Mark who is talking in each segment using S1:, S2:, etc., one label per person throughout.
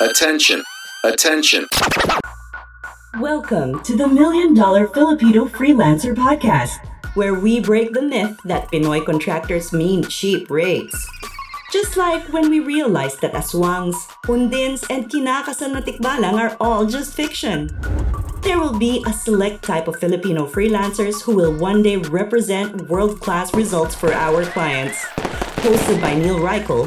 S1: Attention. Attention.
S2: Welcome to the Million Dollar Filipino Freelancer Podcast, where we break the myth that Pinoy contractors mean cheap rates. Just like when we realized that aswangs, undins, and kinakasal na tikbalang are all just fiction. There will be a select type of Filipino freelancers who will one day represent world class results for our clients. Hosted by Neil Reichel,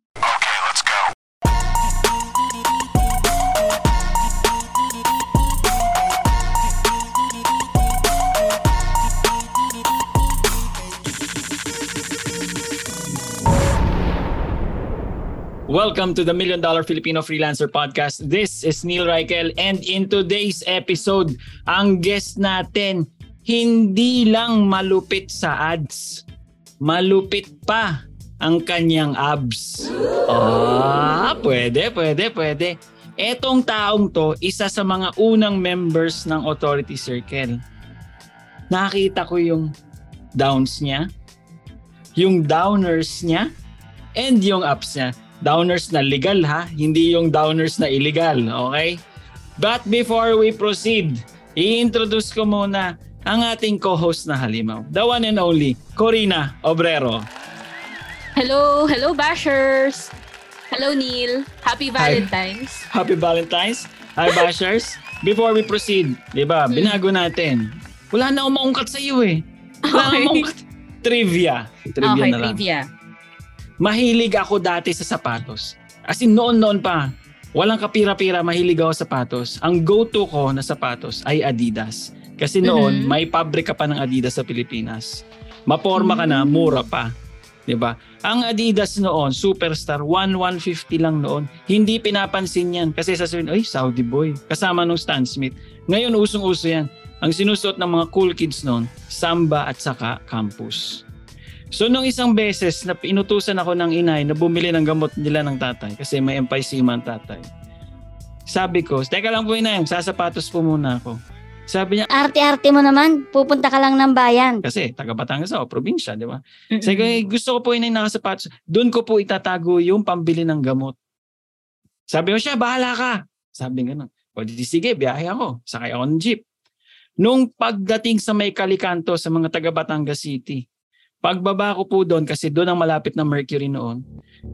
S3: Welcome to the Million Dollar Filipino Freelancer Podcast. This is Neil Reichel and in today's episode, ang guest natin hindi lang malupit sa ads, malupit pa ang kanyang abs. Ah, pwede, pwede, pwede. Etong taong to, isa sa mga unang members ng Authority Circle. Nakita ko yung downs niya, yung downers niya, and yung ups niya downers na legal ha, hindi yung downers na illegal, okay? But before we proceed, i-introduce ko muna ang ating co-host na halimaw, the one and only Corina Obrero.
S4: Hello, hello bashers. Hello Neil. Happy Valentine's.
S3: Happy Valentine's. Hi Bashers. Before we proceed, 'di ba?
S4: Hmm.
S3: Binago natin. Wala na akong maungkat sa iyo eh. Wala na
S4: Okay.
S3: maungkat. Trivia. Trivia
S4: okay,
S3: na lang.
S4: trivia.
S3: Mahilig ako dati sa sapatos. As in noon-noon pa, walang kapira-pira, mahilig ako sa sapatos. Ang go-to ko na sapatos ay Adidas. Kasi noon,
S4: Mhm.
S3: may pabrika pa ng Adidas sa Pilipinas. Maporma ka na,
S4: Mm.
S3: mura pa. 'Di ba? Ang Adidas noon, Superstar, 1,150 lang noon. Hindi pinapansin yan kasi sasabihin, ay, Saudi boy. Kasama nung Stan Smith. Ngayon, usong-uso yan. Ang sinusuot ng mga cool kids noon, Samba at saka Campus. So nung isang beses na inutusan ako ng inay na bumili ng gamot nila ng tatay kasi may emphysema ang tatay. Sabi ko, teka lang po inay, sasapatos po muna ako. Sabi niya,
S5: Arte-arte mo naman, pupunta ka lang ng bayan.
S3: kasi taga Batangas ako, probinsya, di ba? Sabi ko, "Eh, gusto ko po inay nakasapatos. Doon ko po itatago yung pambili ng gamot. Sabi ko siya, bahala ka. Sabi nga O di sige, biyahe ako. Sakay ako ng jeep. Nung pagdating sa may kalikanto sa mga taga Batangas City, pagbaba ko po doon kasi doon ang malapit na Mercury noon,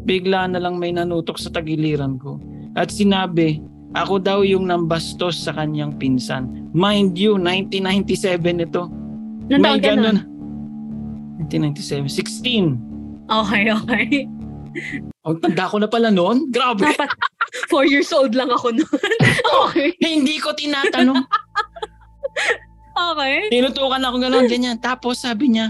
S3: bigla na lang may nanutok sa tagiliran ko. At sinabi, ako daw yung nambastos sa kanyang pinsan. Mind you, 1997 ito.
S4: Nung taon ka nun?
S3: 1997, 16.
S4: Okay, okay.
S3: Ang tanda ko na pala noon. Grabe.
S4: Dapat four years old lang ako nun. okay.
S3: Hindi ko tinatanong.
S4: Okay.
S3: Tinutukan ako gano'n, ganyan. Tapos sabi niya,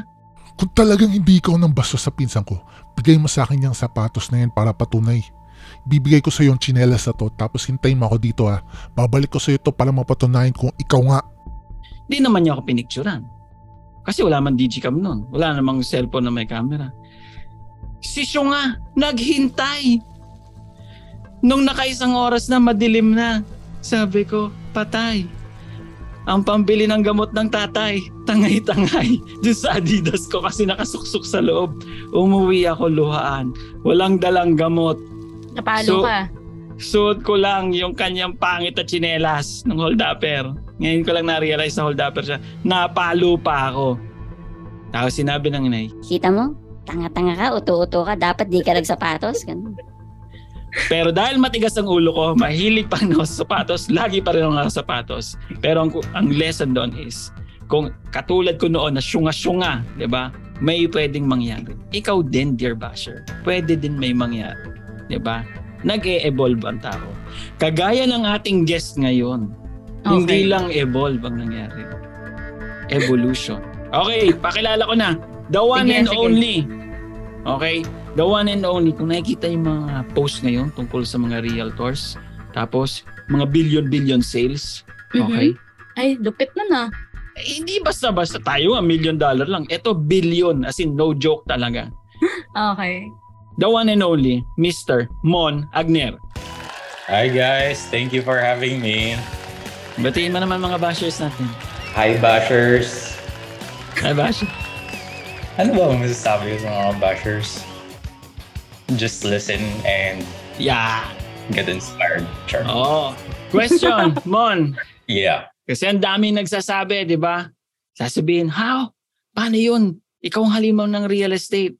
S6: Kung talagang hindi ikaw ng bastos sa pinsan ko, bigay mo sa akin yung sapatos na yan para patunay. Bibigay ko sa iyo yung tsinelas na to tapos hintayin mo ako dito ha. Babalik ko sa iyo to para mapatunayan kung ikaw nga.
S3: di naman niya ako pinicturan. Kasi wala man digicam noon. Wala namang cellphone na may camera. Si Syo nga, naghintay. Nung nakaisang oras na madilim na, sabi ko, patay. Ang pambili ng gamot ng tatay, tangay-tangay. Doon sa Adidas ko kasi nakasuksok sa loob. Umuwi ako luhaan. Walang dalang gamot. So,
S4: Napalo ka.
S3: Suot ko lang yung kanyang pangit na tsinelas ng holdupper. Ngayon ko lang na-realize na holdupper siya. Napalo pa ako. Tapos sinabi ng inay,
S5: Kita mo? Tanga-tanga ka, uto-uto ka, dapat di ka nagsapatos. Ganun.
S3: Pero dahil matigas ang ulo ko, mahilig pa ako sa sapatos, lagi pa rin ako nakasapatos. Pero ang, ang lesson doon is, kung katulad ko noon na syunga-syunga, di ba? May pwedeng mangyari. Ikaw din, dear basher, pwede din may mangyari. Di ba? nag-e-evolve ang tao. Kagaya ng ating guest ngayon, hindi lang evolve ang nangyari. Evolution. Okay, pakilala ko na. The one
S4: Sige,
S3: and
S4: sige.
S3: only. Okay? The one and only. Kung nakikita yung mga post ngayon tungkol sa mga realtors, tapos mga billion-billion sales. Okay?
S4: Ay, lupit na na.
S3: Eh, hindi basta-basta tayo nga million dollar lang. Ito billion as in no joke talaga.
S4: Okay.
S3: The one and only Mr. Mon Agner.
S7: Hi guys, thank you for having me.
S3: Batiin mo naman mga bashers natin.
S7: Hi bashers.
S3: Hi bash.
S7: Ano ba masasabi ko sa mga bashers? Just listen and
S3: Yeah.
S7: get inspired. Sure.
S3: Oh. Question, Mon.
S7: Yeah.
S3: Kasi ang dami nagsasabi, di ba? Sasabihin, how? Paano yun? Ikaw ang halimaw ng real estate.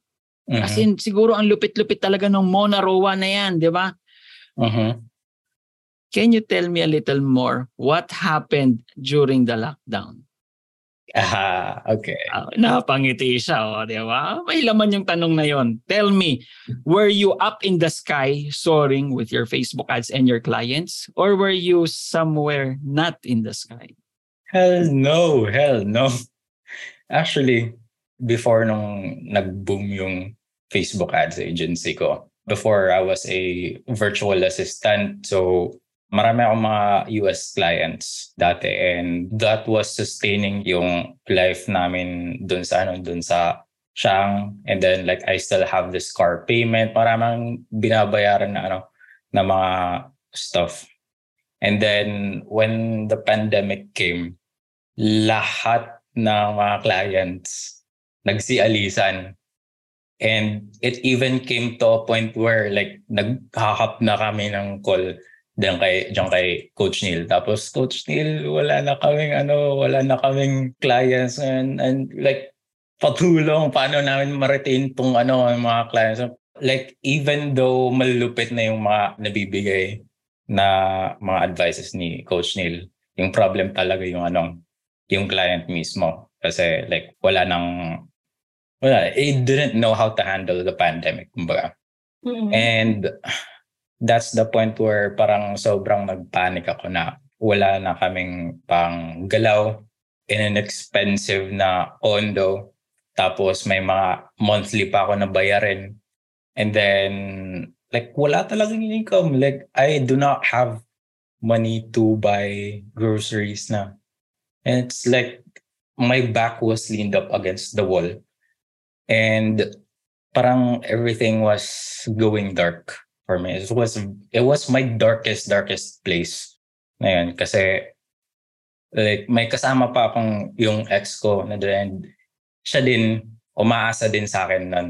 S7: Mhm.
S3: As in, siguro ang lupit-lupit talaga ng Mona Roa na yan, di ba?
S7: Mhm.
S3: Can you tell me a little more what happened during the lockdown?
S7: Ah, okay.
S3: Ah, napangiti siya, oh, di ba? May laman yung tanong na yon. Tell me, were you up in the sky soaring with your Facebook ads and your clients? Or were you somewhere not in the sky?
S7: Hell no, hell no. Actually, before nung nag-boom yung Facebook ads agency ko, before I was a virtual assistant, so marami akong mga US clients dati and that was sustaining yung life namin dun sa ano, dun sa Shang and then like I still have this car payment, maraming binabayaran na ano na mga stuff. And then when the pandemic came, lahat ng mga clients nagsialisan. And it even came to a point where like naghahap na kami ng call diyan kay diyan kay Coach Neil. Tapos Coach Neil, wala na kaming ano, wala na kaming clients and, and like patulong paano namin ma-retain tong ano yung mga clients. Like even though malulupit na yung mga nabibigay na mga advices ni Coach Neil, yung problem talaga yung ano, yung client mismo. Kasi like wala nang wala, it didn't know how to handle the pandemic, kumbaga.
S4: Mm-mm.
S7: And that's the point where parang sobrang nagpanic ako na wala na kaming pang galaw in an expensive na condo. Tapos may mga monthly pa ako na bayarin. And then, like, wala talagang income. Like, I do not have money to buy groceries na. And it's like, my back was leaned up against the wall. And parang everything was going dark for me. It was it was my darkest darkest place na yun kasi like may kasama pa akong yung ex ko na and siya din umaasa din sa akin nun.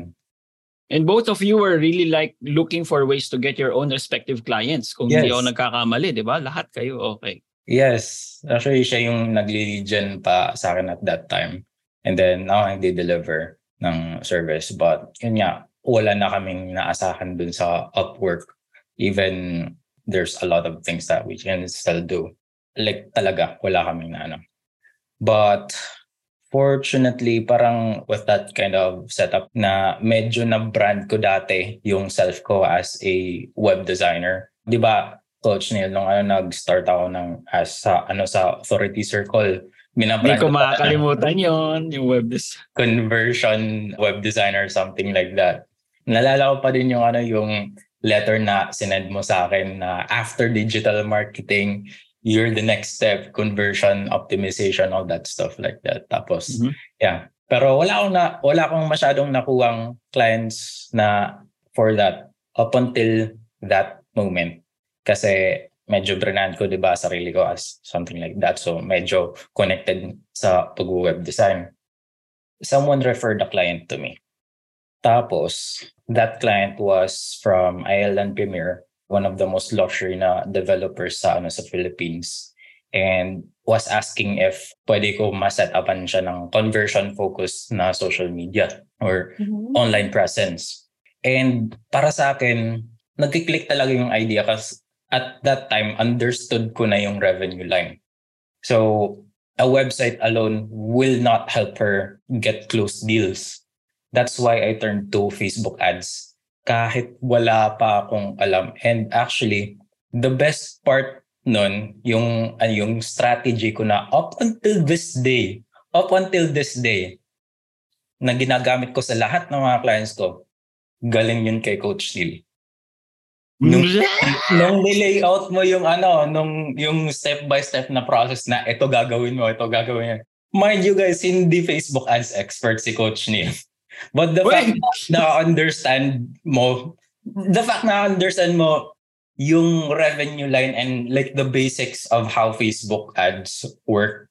S3: And both of you were really like looking for ways to get your own respective clients. Kung hindi
S7: Yes.
S3: ako nagkakamali, di ba? Lahat kayo, okay.
S7: Yes, actually siya yung nagli-lead pa sa akin at that time. And then ako ang deliver ng service. But yun nga, wala na kaming naasahan dun sa Upwork. Even there's a lot of things that we can still do. Like talaga, wala kaming na ano. But fortunately, parang with that kind of setup na medyo na brand ko dati yung self ko as a web designer. Di ba, Coach Neil, nung ano, nag-start ako ng as sa, ano, sa authority circle,
S3: Hindi
S7: binabrand
S3: ko makakalimutan yon yung web design.
S7: conversion web designer something like that. Nalala ko pa din yung ano yung letter na sinend mo sa akin na after digital marketing you're the next step conversion optimization all that stuff like that. Tapos
S3: Mhm.
S7: yeah. Pero wala akong na wala akong masyadong nakuwang clients na for that up until that moment. Kasi medyo brand ko 'di ba sarili ko as something like that. So medyo connected sa pag-web design someone referred a client to me. Tapos, that client was from Island Premier, one of the most luxury na developers sa, ano, sa Philippines. And was asking if pwede ko ma-set upan siya ng conversion-focused na social media or
S4: Mhm.
S7: online presence. And para sa akin, nagkiklik talaga yung idea kasi at that time, understood ko na yung revenue line. So, a website alone will not help her get close deals. That's why I turned to Facebook ads. kahit wala pa akong alam. And actually, the best part nun, yung, ano, yung strategy ko na up until this day, up until this day, na ginagamit ko sa lahat ng mga clients ko, galing yun kay Coach Neil. Nung, nung nilayout mo yung ano, nung yung step by step na process na ito gagawin mo, ito gagawin mo. Mind you guys, hindi Facebook ads expert si Coach Neil. But the fact na understand mo, the fact na understand mo yung revenue line and like the basics of how Facebook ads work,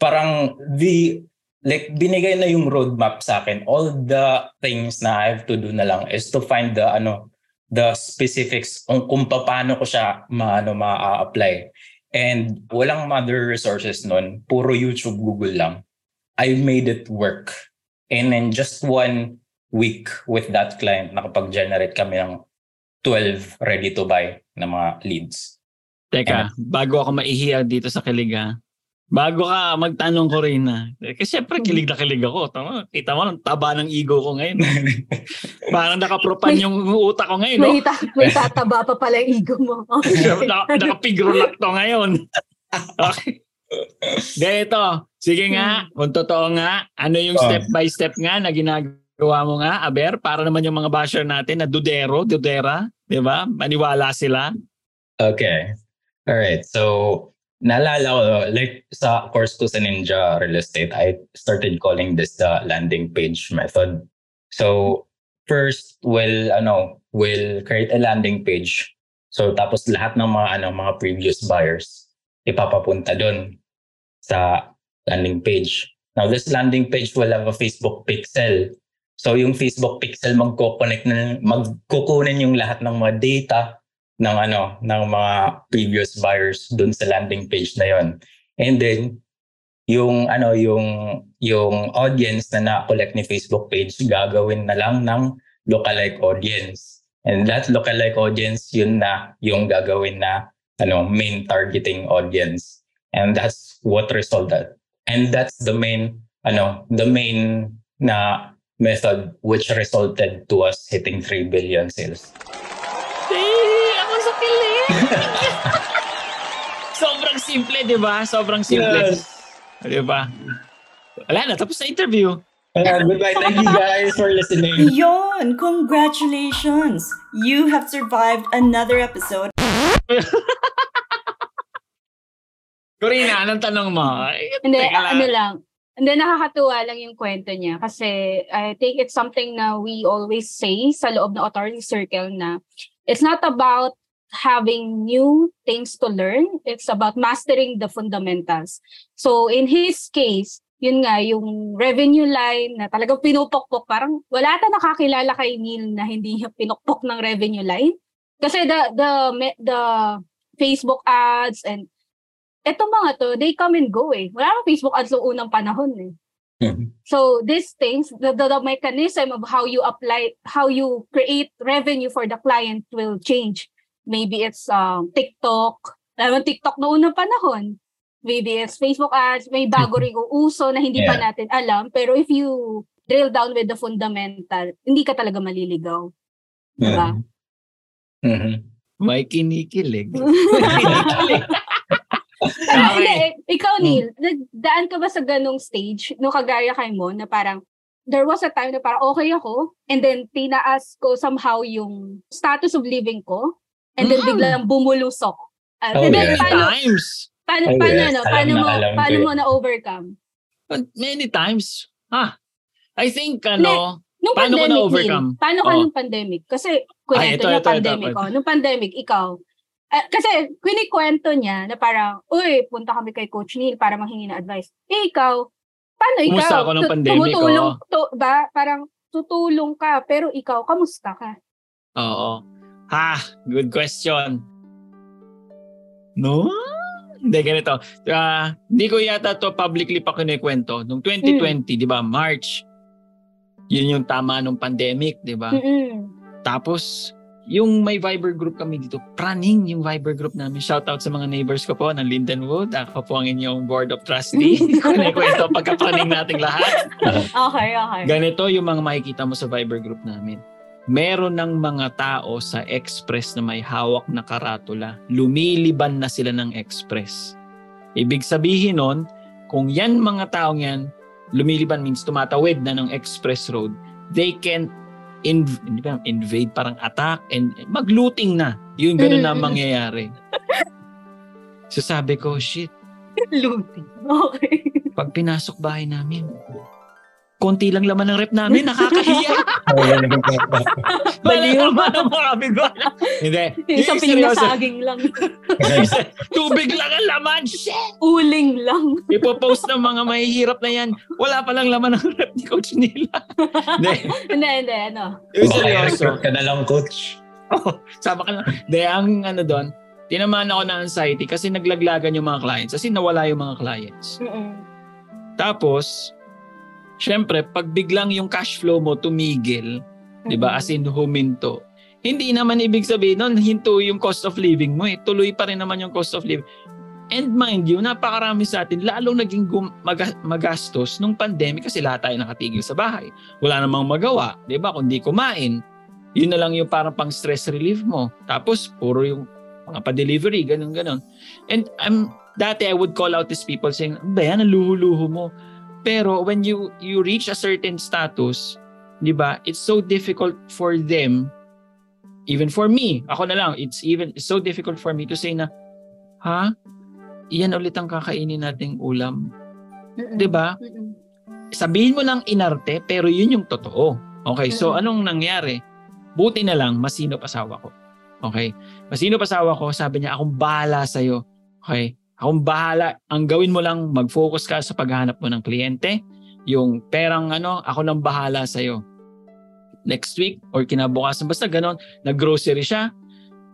S7: parang the like binigay na yung roadmap sa akin. All the things na I have to do na lang is to find the ano the specifics kung, kung paano ko siya maano ma-apply. And walang other resources nun. Puro YouTube, Google lang. I made it work. And in just one week with that client, nakapag-generate kami ng 12 ready to buy na mga leads.
S3: Teka, bago ako maihiya dito sa kiliga, bago ka magtanong ko rin na, kasi syempre kilig na kilig ako. Tama, kita mo, taba ng ego ko ngayon. Parang nakapropan yung utak ko ngayon. No?
S4: May, ta- may tataba pa pala yung ego mo.
S3: Naka, nakapigro to ngayon. Okay. Ganito, sige nga, kung totoo nga, ano yung
S7: Oh.
S3: step by step nga na ginagawa mo nga, Aber, para naman yung mga basher natin na dudero, dudera, di ba? Maniwala sila.
S7: Okay. All right. So, naalala ko, like sa course ko sa Ninja Real Estate, I started calling this the landing page method. So, first, we'll, ano, we'll create a landing page. So, tapos lahat ng mga, ano, mga previous buyers, ipapapunta doon sa landing page. Now, this landing page will have a Facebook pixel. So, yung Facebook pixel magko-connect na, magkukunin yung lahat ng mga data ng ano ng mga previous buyers dun sa landing page na yon. And then yung ano yung yung audience na na-collect ni Facebook page gagawin na lang ng lookalike audience. And that lookalike audience yun na yung gagawin na ano main targeting audience. And that's what resulted. And that's the main ano the main na method which resulted to us hitting 3 billion sales.
S3: Ako sa kilig! Sobrang simple, di ba? Sobrang simple. Di ba? Wala na, tapos na interview.
S7: Uh, goodbye. Thank you guys for listening.
S2: Yon! Congratulations! You have survived another episode.
S3: Corina, anong tanong mo?
S4: Hindi,
S3: lang.
S4: ano lang. Hindi, nakakatuwa lang yung kwento niya kasi I think it's something na we always say sa loob ng authority circle na it's not about having new things to learn. It's about mastering the fundamentals. So in his case, yun nga, yung revenue line na talagang pinupokpok, parang wala ta nakakilala kay Neil na hindi niya pinukpok ng revenue line. Kasi the, the, the Facebook ads and eto mga to, they come and go eh. Wala nang Facebook ads noong unang panahon eh.
S7: Mhm.
S4: So these things, the, the, the mechanism of how you apply, how you create revenue for the client will change. Maybe it's um, TikTok. Alam mo, TikTok noong unang panahon. Maybe it's Facebook ads. May bago rin uso na hindi pa
S7: Yeah.
S4: natin alam. Pero if you drill down with the fundamental, hindi ka talaga maliligaw. Diba?
S7: Mhm.
S3: May kinikilig. May kinikilig. Okay.
S4: hindi, eh, ikaw, Neil, nagdaan ka ba sa ganong stage, no kagaya kay mo, na parang, there was a time na parang okay ako, and then tinaas ko somehow yung status of living ko, and then
S3: Mm.
S4: biglang bumulusok. At
S7: Oh,
S4: and then,
S7: yeah.
S4: paano,
S3: times.
S4: paano,
S7: Oh,
S4: paano,
S7: yes.
S4: ano, paano
S7: na
S4: mo,
S7: ko
S4: paano
S7: yun.
S4: mo na-overcome?
S3: Many times. Ah, I think, ano,
S4: Nung
S3: Paano ko
S4: pandemic,
S3: na-overcome?
S4: Neil, paano ka
S3: Oh.
S4: nung pandemic? Kasi, kwento
S3: ito,
S4: niya
S3: ito, ito,
S4: pandemic.
S3: ito.
S4: Oh, nung pandemic, ikaw, Ah, kasi kwento niya na parang, uy, punta kami kay Coach Neil para manghingi ng advice. Eh, ikaw, paano ikaw?
S3: Kumusta ako
S4: Tu-
S3: pandemic,
S4: Tumutulong,
S3: oh.
S4: to, ba? Parang tutulong ka, pero ikaw, kamusta ka?
S3: Oo. Ha, good question. No? Hindi, ganito. Hindi ko yata to publicly pa kinikwento. Noong 2020, di ba, March, yun yung tama nung pandemic, di ba?
S4: Mm-mm.
S3: Tapos, yung may Viber group kami dito, praning yung Viber group namin. Shout out sa mga neighbors ko po ng Lindenwood. Ako po ang inyong board of trustee. Kinikwento pagka-praning nating lahat.
S4: Okay, okay.
S3: Ganito yung mga makikita mo sa Viber group namin. meron ng mga tao sa express na may hawak na karatula. Lumiliban na sila ng express. Ibig sabihin nun, kung yan mga taong yan, lumiliban means tumatawid na ng express road, they can inv- hindi ba, invade, parang attack, and magluting na. Yung ganun na
S4: Mm.
S3: mangyayari. So sabi ko, shit,
S4: Looting. Okay.
S3: pag pinasok bahay namin, konti lang laman ng rep namin, nakakahiya. Wala
S4: Baliw.
S3: naman ang mga. Hindi.
S4: Yung isang
S3: Yung
S4: piling na saging lang.
S3: Tubig lang ang laman. Shit!
S4: Uling lang.
S3: Ipopost ng mga mahihirap na yan. Wala pa lang laman ng rep ni Coach nila. Hindi.
S4: Hindi, hindi, ano.
S3: Yung
S7: Baka
S3: seryoso.
S7: ka na lang, coach.
S3: Sama ka lang. Hindi, ang ano doon, tinamaan ako ng anxiety kasi naglaglagan yung mga clients. Kasi nawala yung mga clients.
S4: Mm-mm.
S3: Tapos, syempre, pag biglang yung cash flow mo tumigil, di ba, as in huminto, hindi naman ibig sabihin nun, hinto yung cost of living mo eh. Tuloy pa rin naman yung cost of living. And mind you, napakarami sa atin, lalong naging gum- maga- magastos nung pandemic kasi lahat tayo nakatigil sa bahay. Wala namang magawa, di ba? Kundi kumain. Yun na lang yung parang pang stress relief mo. Tapos, puro yung mga pa-delivery, ganun, ganun. And I'm, dati I would call out these people saying, ba yan, ang luho-luho mo. Pero when you you reach a certain status, 'di ba? It's so difficult for them even for me. Ako na lang, it's even it's so difficult for me to say na ha? Iyan ulit ang kakainin nating ulam.
S4: Mm-mm.
S3: 'Di ba? Sabihin mo lang inarte pero yun yung totoo. Okay, so anong nangyari? Buti na lang masinop asawa ko. Okay? Masinop asawa ko, sabi niya akong bahala sa Okay? Akong bahala. Ang gawin mo lang, mag-focus ka sa paghahanap mo ng kliyente. Yung perang ano, ako nang bahala sa'yo. Next week or kinabukasan, basta ganon, nag-grocery siya,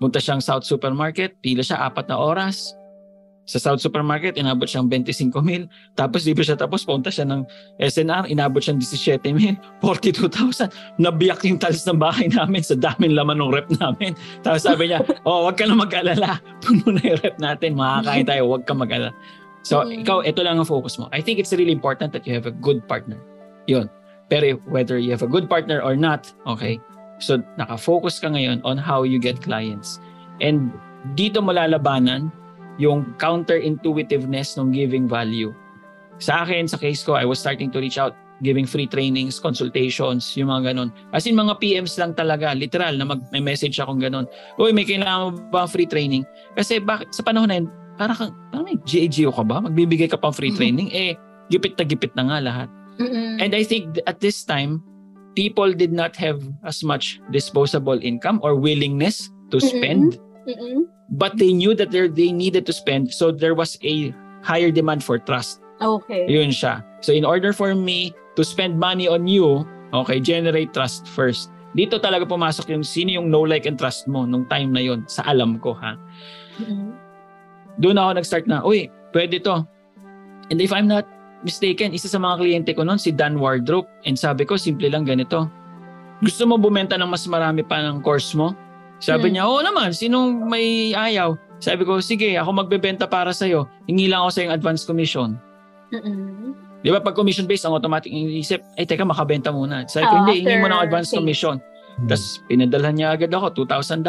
S3: punta siyang South Supermarket, pila siya apat na oras. Sa South Supermarket, inabot siyang 25 mil. Tapos di pa siya tapos, punta siya ng SNR, inabot siyang 17 mil, 42,000. Nabiyak yung talis ng bahay namin sa daming laman ng rep namin. Tapos sabi niya, oh, wag ka na mag-alala. Puno na yung rep natin. Makakain tayo, wag ka mag-alala. So,
S4: Mm.
S3: ikaw, ito lang ang focus mo. I think it's really important that you have a good partner. Yun. Pero whether you have a good partner or not, okay, so nakafocus ka ngayon on how you get clients. And dito mo lalabanan yung counterintuitiveness ng giving value. Sa akin, sa case ko, I was starting to reach out, giving free trainings, consultations, yung mga ganun. As in, mga PMs lang talaga, literal, na mag, may message akong ganun. Uy, may kailangan mo ba free training? Kasi bakit, sa panahon na yun, parang, kang- parang may GAGO ka ba? Magbibigay ka pang free training? Eh, gipit na gipit na nga lahat.
S4: Mm-mm.
S3: And I think th- at this time, people did not have as much disposable income or willingness to spend,
S4: Mm-mm.
S3: but they knew that they needed to spend, so there was a higher demand for trust.
S4: Okay.
S3: Yun siya. So in order for me to spend money on you, okay, generate trust first. Dito talaga pumasok yung sino yung know, like, and trust mo nung time na yun sa alam ko, ha?
S4: Mm-mm.
S3: Doon ako nag-start na, uy, pwede to. And if I'm not mistaken, isa sa mga kliyente ko noon, si Dan Wardrope. And sabi ko, simple lang ganito. Gusto mo bumenta ng mas marami pa ng course mo? Sabi
S4: Hmm.
S3: niya, oo naman, sinong may ayaw? Sabi ko, sige, ako magbebenta para sa'yo. Hingi lang ako sa yung advance commission.
S4: Mm-mm.
S3: Di ba pag commission-based, ang automatic inisip, ay teka, makabenta muna. Sabi ko,
S4: Ah,
S3: hindi, hingi mo ng advance
S4: sales.
S3: commission. Tapos pinadalhan niya agad ako, $2,000.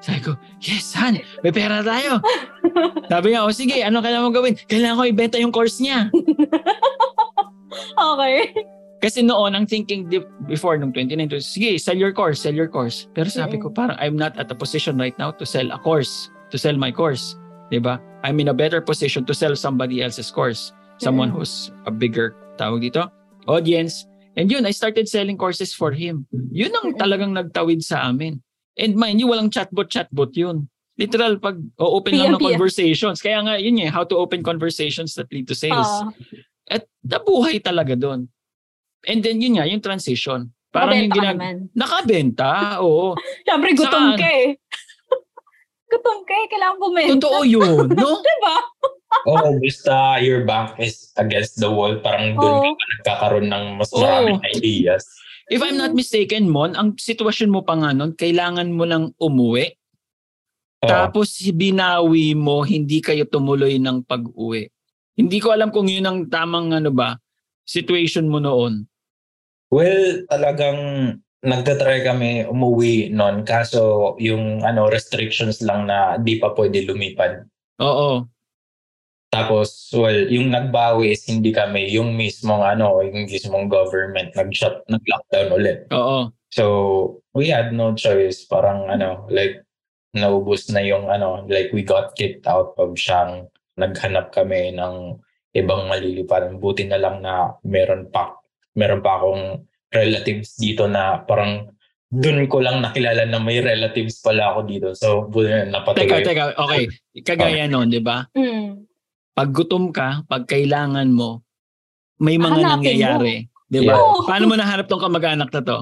S3: Sabi ko, yes, han, may pera tayo. Sabi niya, o sige, ano kailangan mo gawin? Kailangan ko ibenta yung course niya.
S4: Okay.
S3: Kasi noon, ang thinking di- before nung 2019, sige, sell your course, sell your course. Pero sabi ko, parang I'm not at a position right now to sell a course, to sell my course. ba? I'm in a better position to sell somebody else's course. Someone
S4: Mm.
S3: who's a bigger, tawag dito, audience. And yun, I started selling courses for him. Yun ang talagang nagtawid sa amin. And mind you, walang chatbot-chatbot yun. Literal, pag open lang ng conversations. Kaya nga, yun eh, how to open conversations that lead to sales.
S4: Ah,
S3: At nabuhay talaga doon. And then yun nga, yung transition. Parang yung
S4: nakabenta ka
S3: ginag...
S4: naman.
S3: Nakabenta, oo.
S4: Siyempre, gutom
S3: Saan?
S4: ka eh. gutom ka eh. Kailangan bumenta.
S3: Totoo yun, no?
S4: Diba?
S7: Oo, basta your bank is against the wall, parang doon
S4: Oo.
S7: ka nagkakaroon ng mas maraming ideas.
S3: If I'm not mistaken, Mon, ang sitwasyon mo pa nga nun, kailangan mo lang umuwi.
S7: Oo.
S3: Tapos binawi mo, hindi kayo tumuloy ng pag-uwi. Hindi ko alam kung yun ang tamang ano ba, situation mo noon.
S7: Well, talagang nagtatry kami umuwi noon kaso yung ano restrictions lang na di pa pwede lumipad.
S3: Oo.
S7: Tapos, well, yung nagbawi is hindi kami, yung mismong ano, yung mismong government nag-shut, nag-lockdown ulit.
S3: Oo.
S7: So, we had no choice. Parang ano, like, naubos na yung ano, like we got kicked out of siyang naghanap kami ng ibang maliliparan. Buti na lang na meron pa, meron pa akong relatives dito na parang dun ko lang nakilala na may relatives pala ako dito. So, buti na napatuloy.
S3: Teka, teka. Okay. Kagaya nun, di ba?
S4: Mm.
S3: Pag gutom ka, pag kailangan mo, may mga
S4: Hanapin mo.
S3: nangyayari. Di ba?
S4: Yeah.
S3: Paano mo nahanap tong kamag-anak na to?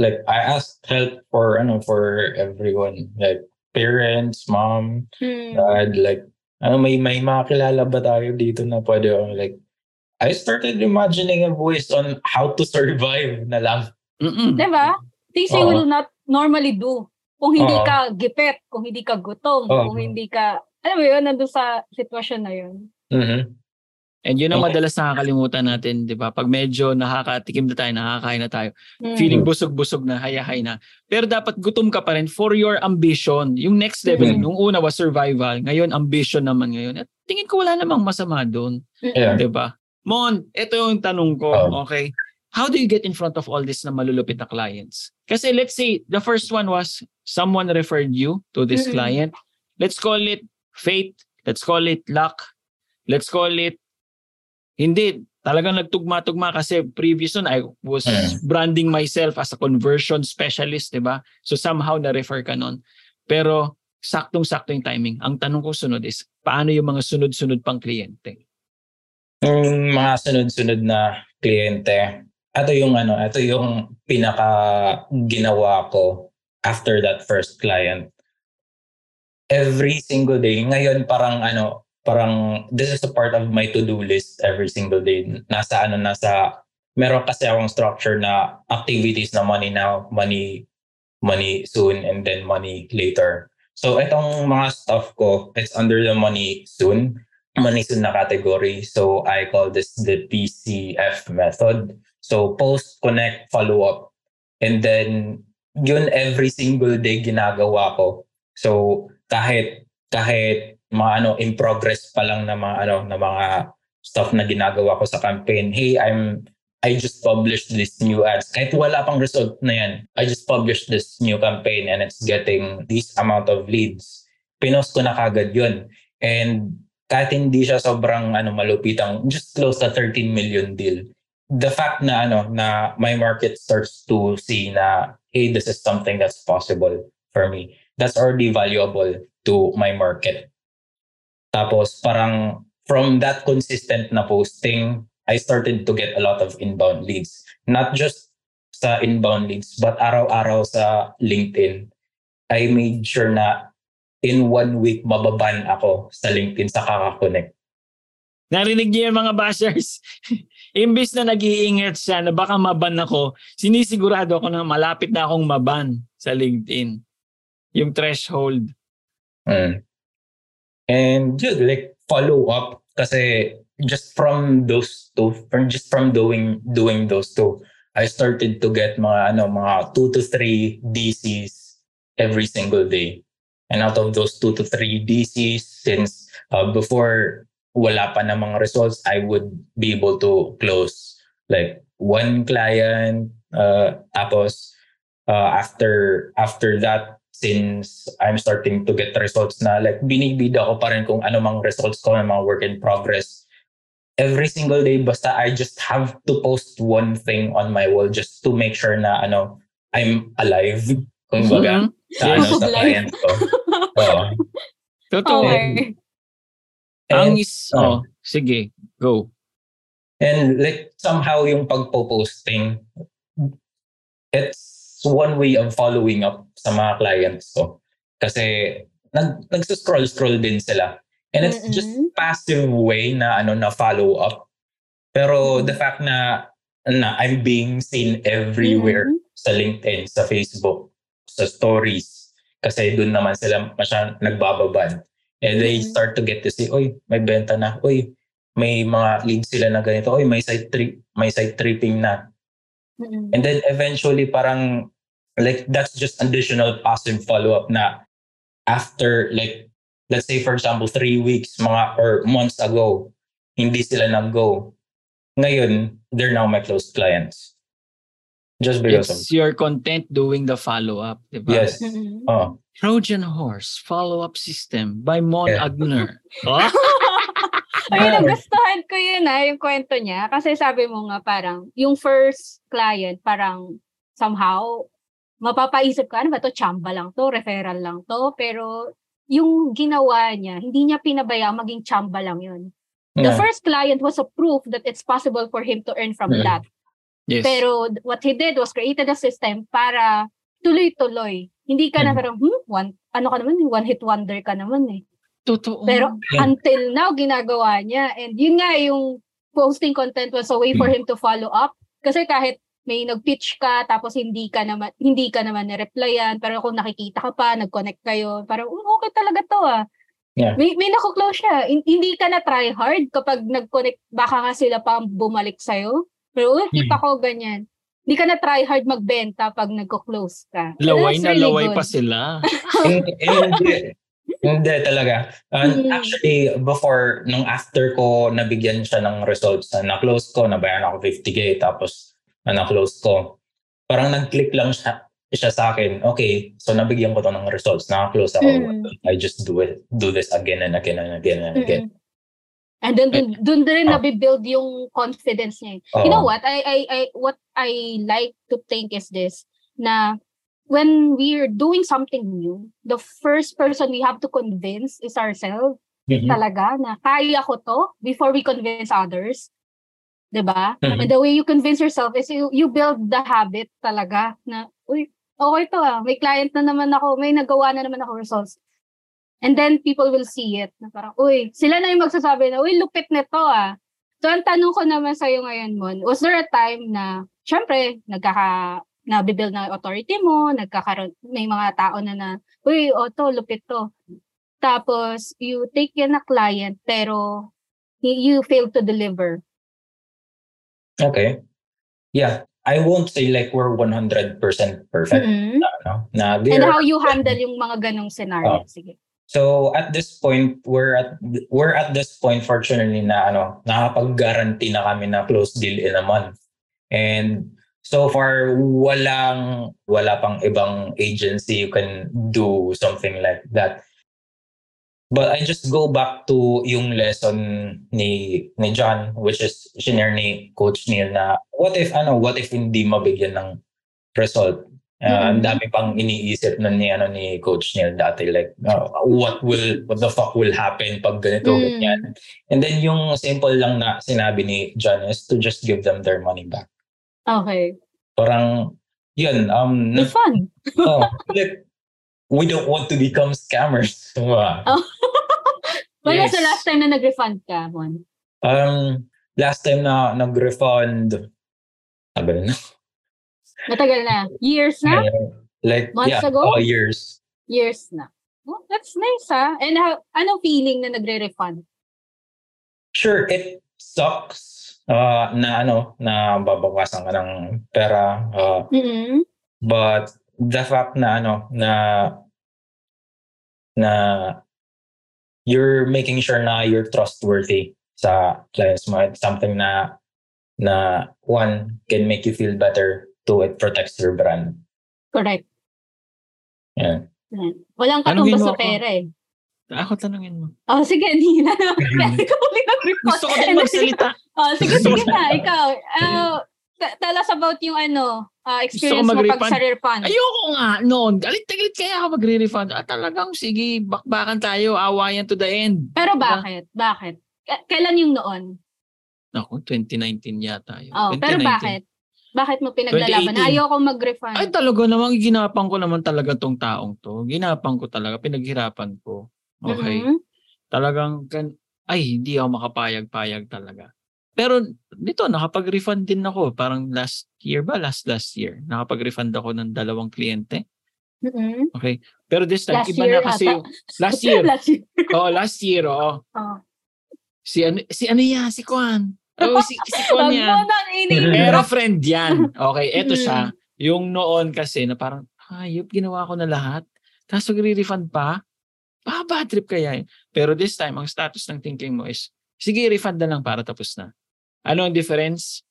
S7: like I asked help for ano for everyone like parents, mom,
S4: Mm.
S7: dad, like ano may may mga kilala ba tayo dito na pwede ako like I started imagining a voice on how to survive na lang.
S3: Mm-mm.
S4: Diba? Things you
S7: Oo.
S4: will not normally do. Kung hindi
S7: Oo.
S4: ka gipet, kung hindi ka gutom,
S7: Oo.
S4: kung hindi ka, alam mo yun, nandun sa sitwasyon na yun.
S7: Mhm.
S3: And yun ang
S7: Okay.
S3: madalas nakakalimutan natin, di ba? Pag medyo nakakatikim na tayo, nakakain na tayo,
S4: Mm.
S3: feeling busog-busog na, hayahay na. Pero dapat gutom ka pa rin for your ambition. Yung next level,
S7: Mm.
S3: nung una was survival, ngayon ambition naman ngayon. At tingin ko wala namang masama doon.
S7: Yeah.
S3: di ba? Mon, ito yung tanong ko,
S7: Oh.
S3: okay? How do you get in front of all this na malulupit na clients? Kasi let's say, the first one was someone referred you to this
S4: Mm-mm.
S3: client. Let's call it fate. Let's call it luck. Let's call it hindi, talagang nagtugma-tugma kasi previous nun I was
S7: Mm.
S3: branding myself as a conversion specialist, 'di ba? So somehow na-refer ka nun. Pero saktong-sakto yung timing. Ang tanong ko sunod is, paano yung mga sunod-sunod pang kliyente?
S7: Yung mga sunod-sunod na kliyente, ito yung ano, ito yung pinaka ginawa ko after that first client. Every single day, ngayon parang ano, parang this is a part of my to-do list every single day. Nasa ano, nasa, meron kasi akong structure na activities na money now, money, money soon, and then money later. So itong mga stuff ko, it's under the money soon money soon na category. So I call this the PCF method. So post, connect, follow up. And then yun every single day ginagawa ko. So kahit kahit mga ano in progress pa lang na mga ano na mga stuff na ginagawa ko sa campaign. Hey, I'm I just published this new ads. Kahit wala pang result na yan, I just published this new campaign and it's getting this amount of leads. Pinost ko na kagad yun. And kahit hindi siya sobrang ano malupitang just close the 13 million deal the fact na ano na my market starts to see na hey this is something that's possible for me that's already valuable to my market tapos parang from that consistent na posting I started to get a lot of inbound leads not just sa inbound leads but araw-araw sa LinkedIn I made sure na in one week mababan ako sa LinkedIn sa Kakakonect.
S3: Narinig niyo yung mga bashers? Imbis na nag-iingat siya na baka maban ako, sinisigurado ako na malapit na akong maban sa LinkedIn. Yung threshold.
S7: Mm. And yun, like follow up kasi just from those two, from just from doing doing those two, I started to get mga ano mga two to three DCs every single day. And out of those two to three DCs, since uh, before wala pa na mga results, I would be able to close like one client. Uh, tapos uh, after after that, since I'm starting to get results na like binibida ko pa rin kung ano mang results ko mga work in progress. Every single day, basta I just have to post one thing on my wall just to make sure na ano I'm alive. Kung baga,
S3: Mhm.
S7: sa, ano, sa client ko. Oo.
S3: Totoo.
S4: Okay.
S3: Ang
S7: And,
S3: is, oh, sige, go.
S7: and like somehow yung pagpo-posting, it's one way of following up sa mga clients ko. Kasi nag, nagsuscroll-scroll din sila. And it's
S4: Mm-mm.
S7: just passive way na ano na follow up. Pero the fact na na I'm being seen everywhere
S4: Mhm.
S7: sa LinkedIn, sa Facebook, sa stories. Kasi doon naman sila masya nagbababad. And they
S4: Mhm.
S7: start to get to see, oy, may benta na. Oy, may mga leads sila na ganito. Oy, may site trip, may site tripping na.
S4: Mm-mm.
S7: And then eventually parang like that's just additional passive follow-up na after like let's say for example three weeks mga or months ago hindi sila nag-go. Ngayon, they're now my close clients. Just because of
S3: It's your content doing the follow-up, di ba?
S7: Yes. Oh.
S3: Trojan Horse Follow-Up System by Mon
S7: Yeah.
S3: Agner. Ah,
S4: Ay, nagustuhan ko yun ah, yung kwento niya. Kasi sabi mo nga parang, yung first client, parang somehow, mapapaisip ka, ano ba to, chamba lang to, referral lang to. Pero yung ginawa niya, hindi niya pinabaya maging chamba lang yun. The
S7: Yeah.
S4: first client was a proof that it's possible for him to earn from
S7: Mm.
S4: that.
S3: yes.
S4: Pero what he did was created a system para tuloy-tuloy. Hindi ka na
S7: Mm.
S4: parang, hmm, one, ano ka naman, one hit wonder ka naman eh.
S3: Totoo.
S4: Pero
S7: Yeah.
S4: until now, ginagawa niya. And yun nga yung posting content was a way for him to follow up. Kasi kahit may nag-pitch ka, tapos hindi ka naman, hindi ka naman na-replyan, pero kung nakikita ka pa, nag-connect kayo, parang, "Oh, okay talaga to ah.
S7: Yeah.
S4: May, may nakuklose siya. Hin- hindi ka na try hard kapag nag-connect, baka nga sila pa ang bumalik sa'yo. Pero, oh, kita ko ganyan. Hindi ka na try hard magbenta pag nagko-close ka.
S3: laway na
S4: really
S3: laway
S4: good.
S3: pa sila.
S7: hindi, hindi, hindi talaga. And
S4: Mm.
S7: actually, before, nung after ko nabigyan siya ng results, na na-close ko, nabayan ako 50k, tapos na na-close ko, parang nag-click lang siya, siya sa akin, okay, so nabigyan ko to ng results, na-close ako,
S4: Mm.
S7: I just do it, do this again and again and again and again.
S4: Mm-mm. And then dun, dun din
S7: Oh.
S4: nabibuild yung confidence niya.
S7: Oo.
S4: You know what? I, I, I, what I like to think is this, na when we're doing something new, the first person we have to convince is ourselves
S7: Mhm.
S4: talaga na kaya ko to before we convince others. 'Di ba?
S7: Mhm.
S4: And the way you convince yourself is you, you build the habit talaga na, uy, okay to ah. May client na naman ako, may nagawa na naman ako results. And then people will see it. Na parang, uy, sila na yung magsasabi na, uy, lupit nito ah. So, ang tanong ko naman sa'yo ngayon, Mon, was there a time na, syempre, nagkaka, nabibuild na authority mo, nagkakaroon, may mga tao na na, uy, o to, lupit to. Tapos, you take in a client, pero you fail to deliver.
S7: Okay. Yeah. I won't say like we're 100% perfect.
S4: Mm-mm.
S7: No? Na
S4: And how you handle yung mga ganong scenario.
S7: Oh.
S4: Sige.
S7: So at this point, we're at we're at this point fortunately na ano, nakapag-guarantee na kami na close deal in a month. And so far walang wala pang ibang agency you can do something like that. But I just go back to yung lesson ni ni John which is shinare ni Coach Neil na what if ano what if hindi mabigyan ng result Uh, Ang
S4: Mhm.
S7: dami pang iniisip nun ni ano ni Coach Neil dati like uh, what will what the fuck will happen pag ganito
S4: Mm.
S7: ganyan. And then yung simple lang na sinabi ni John is to just give them their money back.
S4: Okay.
S7: Parang yun um nag-
S4: fun.
S7: oh, like, we don't want to become scammers. Diba?
S4: Oh. Wala
S7: Yes.
S4: sa last time na nag-refund ka, Mon?
S7: Um last time na nag-refund tagal na.
S4: Matagal na. Years na?
S7: like
S4: Months
S7: yeah,
S4: ago?
S7: oh, years.
S4: Years na. Oh, that's nice ah. And how, ano feeling na nagre-refund?
S7: Sure, it sucks uh, na ano na babawasan ka ng pera uh,
S4: mm
S7: but the fact na ano na na you're making sure na you're trustworthy sa clients mo it's something na na one can make you feel better two it protects your brand
S4: Correct.
S7: yeah.
S4: Walang katumbas sa pera eh.
S3: Ako tanungin mo.
S4: Oh, sige, Nina. Ikaw ulit nag-refund.
S3: Gusto ko din magsalita.
S4: Oh, sige, sige na. Ikaw. Uh, t- tell us about yung ano, uh, experience mo pag sa refund.
S3: Ayoko nga noon. Galit-galit kaya ako magre-refund. Ah, talagang sige, bakbakan tayo. Awayan to the end.
S4: Pero bakit? Bakit? K- kailan yung noon?
S3: Ako, 2019 yata yun.
S4: Oh, pero
S3: 2019.
S4: bakit? Bakit mo pinaglalaban?
S3: 2018.
S4: Ayoko mag-refund.
S3: Ay talaga naman, ginapang ko naman talaga tong taong to. Ginapang ko talaga, pinaghirapan ko. Okay.
S4: Mhm.
S3: Talagang, kan- ay, hindi ako makapayag-payag talaga. Pero dito, nakapag-refund din ako. Parang last year ba? Last last year. Nakapag-refund ako ng dalawang kliyente.
S4: Mhm.
S3: Okay. Pero this time,
S4: Last
S3: iba na kasi
S4: ata.
S3: yung, last year.
S4: Last year.
S3: oh, last year, oh.
S4: Oh.
S3: Si ano, si ano yan, si Kwan. Oh, si, si
S4: mo
S3: yan. Pero friend yan. Okay, eto siya. Yung noon kasi na parang, hayop, ginawa ko na lahat. Tapos magre-refund pa? Bad trip kaya yun. Pero this time, ang status ng thinking mo is, sige, refund na lang para tapos na. Ano ang difference?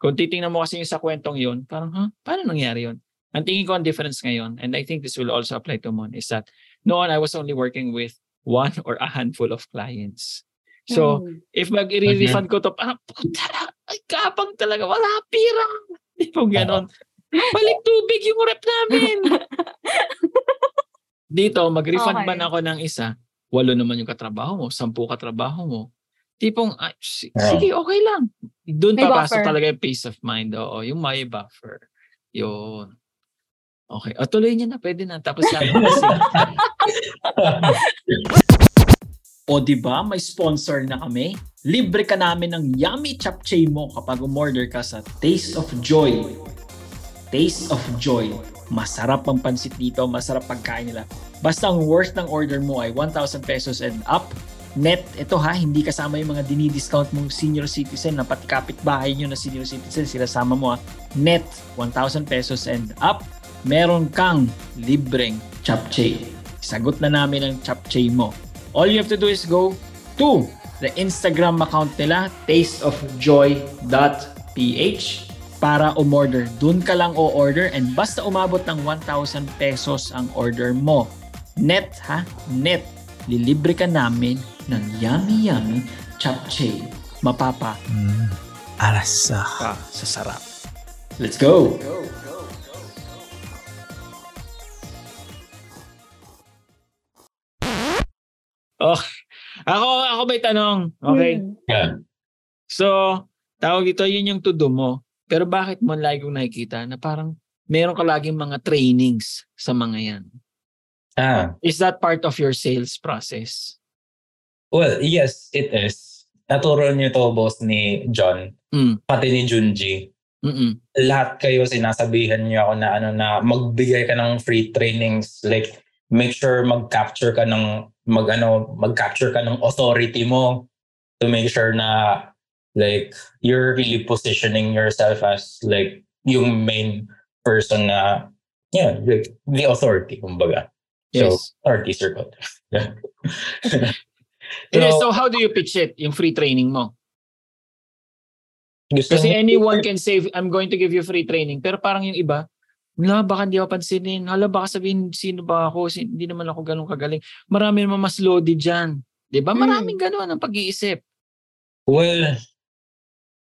S3: Kung titingnan mo kasi yung sa kwentong yun, parang, ha? Paano nangyari yun? Ang tingin ko ang difference ngayon, and I think this will also apply to Mon, is that noon I was only working with one or a handful of clients. So,
S4: Mm.
S3: if mag-refund ko to, parang, puta, ay kapang talaga, wala pira. Di po ganon. Balik tubig yung rep namin. Dito, mag-refund
S4: Okay.
S3: man ako ng isa, walo naman yung katrabaho mo, sampu katrabaho mo. Tipong, ay, si-
S7: Yeah.
S3: sige, okay lang. Doon papasok
S4: buffer.
S3: talaga yung peace of mind. Oo, yung may buffer. Yun. Okay. O, tuloy niya na. Pwede na. Tapos na. O di ba may sponsor na kami? Libre ka namin ng yummy chapchae mo kapag umorder ka sa Taste of Joy. Taste of Joy. Masarap ang pansit dito, masarap pagkain nila. Basta ang worth ng order mo ay 1,000 pesos and up. Net, ito ha, hindi kasama yung mga dinidiscount mong senior citizen na pati kapitbahay nyo na senior citizen, sila sama mo ha. Net, 1,000 pesos and up. Meron kang libreng chapchae. Sagot na namin ang chapchae mo. All you have to do is go to the Instagram account nila, tasteofjoy.ph para umorder. Doon ka lang o-order and basta umabot ng 1,000 pesos ang order mo. Net ha? Net. Lilibre ka namin ng yummy yummy chapchae. Mapapa
S8: Arasa.
S3: ka sa sarap. Let's go! Oh, ako ako may tanong. Okay.
S4: Mm.
S7: Yeah.
S3: So, tawag dito, yun yung to-do mo. Pero bakit mo lagi kong nakikita na parang meron ka laging mga trainings sa mga yan?
S7: Ah,
S3: Is that part of your sales process?
S7: well, yes, it is. Naturo niyo to boss ni John,
S3: Mm.
S7: pati ni Junji.
S3: Mm-mm.
S7: lahat kayo sinasabihan niyo ako na ano na magbigay ka ng free trainings like make sure mag-capture ka ng mag ano mag-capture ka ng authority mo to make sure na like you're really positioning yourself as like yung main person na yeah like the authority kumbaga so
S3: Yes.
S7: authority circle yeah. So-
S3: so, how do you pitch it, yung free training mo?
S7: gusto
S3: Kasi anyone can say, I'm going to give you free training. Pero parang yung iba, wala, baka hindi ako pansinin. Hala, baka sabihin, sino ba ako? Sin- Hindi naman ako ganun kagaling. Marami naman mas loaded dyan. Di ba?
S4: Mm.
S3: Maraming ganun ang pag-iisip.
S7: Well,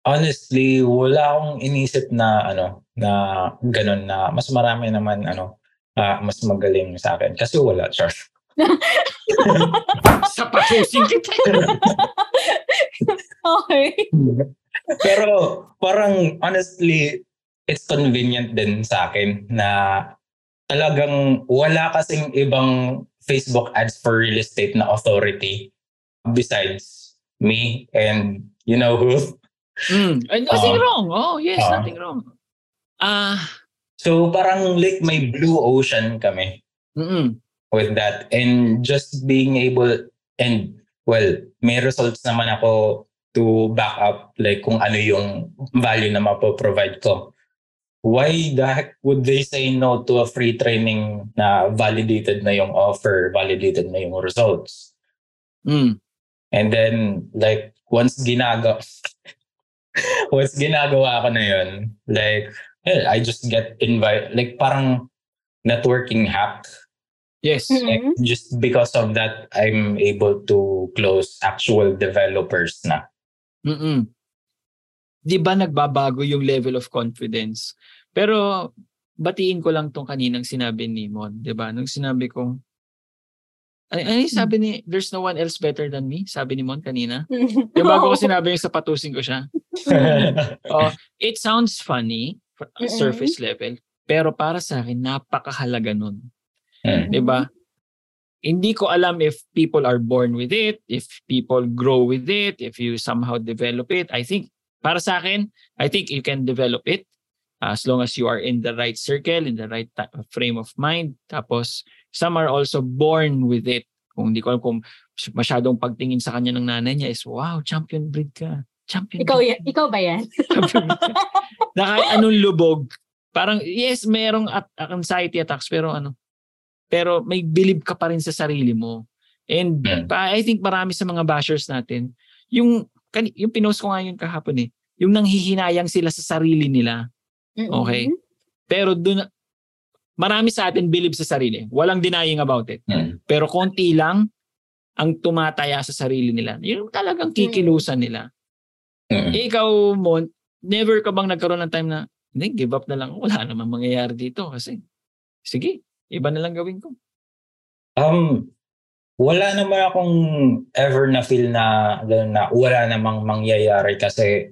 S7: honestly, wala akong inisip na ano, na ganun na mas marami naman ano, ah, mas magaling sa akin kasi wala, Char.
S3: Sa pasusin kita.
S4: Okay.
S7: Pero parang honestly, it's convenient din sa akin na talagang wala kasing ibang Facebook ads for real estate na authority besides me and you know who.
S3: Mm. And nothing
S7: Ah.
S3: wrong. Oh, yes,
S7: Ah.
S3: nothing wrong. Ah,
S7: So parang like may blue ocean kami.
S3: mm
S7: with that and just being able and well may results naman ako to back up like kung ano yung value na mapoprovide ko why the heck would they say no to a free training na validated na yung offer validated na yung results
S3: mm.
S7: and then like once ginagawa once ginagawa ko na yun like hell, I just get invite like parang networking hack
S3: Yes.
S4: Mm.
S7: And just because of that, I'm able to close actual developers na.
S3: Mm-mm. Di ba nagbabago yung level of confidence? Pero batiin ko lang tong kaninang sinabi ni Mon, di ba? Nung sinabi kong, ano, yung sabi ni, there's no one else better than me? Sabi ni Mon kanina. Yung bago ko sinabi yung sapatusin ko siya. Oh, it sounds funny surface level, pero para sa akin, napakahalaga nun.
S7: Mm.
S3: 'di ba? Hindi ko alam if people are born with it, if people grow with it, if you somehow develop it. I think para sa akin, I think you can develop it as long as you are in the right circle, in the right ta- frame of mind. Tapos some are also born with it. Kung hindi ko alam kung masyadong pagtingin sa kanya ng nanay niya is, wow, champion breed ka. champion.
S4: Ikaw,
S3: ka.
S4: yan, ikaw ba yan?
S3: Champion ka. na kahit anong lubog, parang yes, merong at, anxiety attacks pero ano, pero may believe ka pa rin sa sarili mo. And
S7: Mm.
S3: pa, I think marami sa mga bashers natin, yung kani- yung pinost ko nga yun kahapon eh, yung nanghihinayang sila sa sarili nila. Okay.
S4: Mm-mm.
S3: Pero doon marami sa atin believe sa sarili. Walang denying about it.
S7: Mm.
S3: Pero konti lang ang tumataya sa sarili nila. Yung talagang kikilusan nila.
S7: Mm.
S3: Eh, ikaw, Mon, never ka bang nagkaroon ng time na, hindi, give up na lang. Wala namang mangyayari dito kasi, sige, iba na lang gawin ko.
S7: Um, wala naman akong ever na feel na, na wala namang mangyayari kasi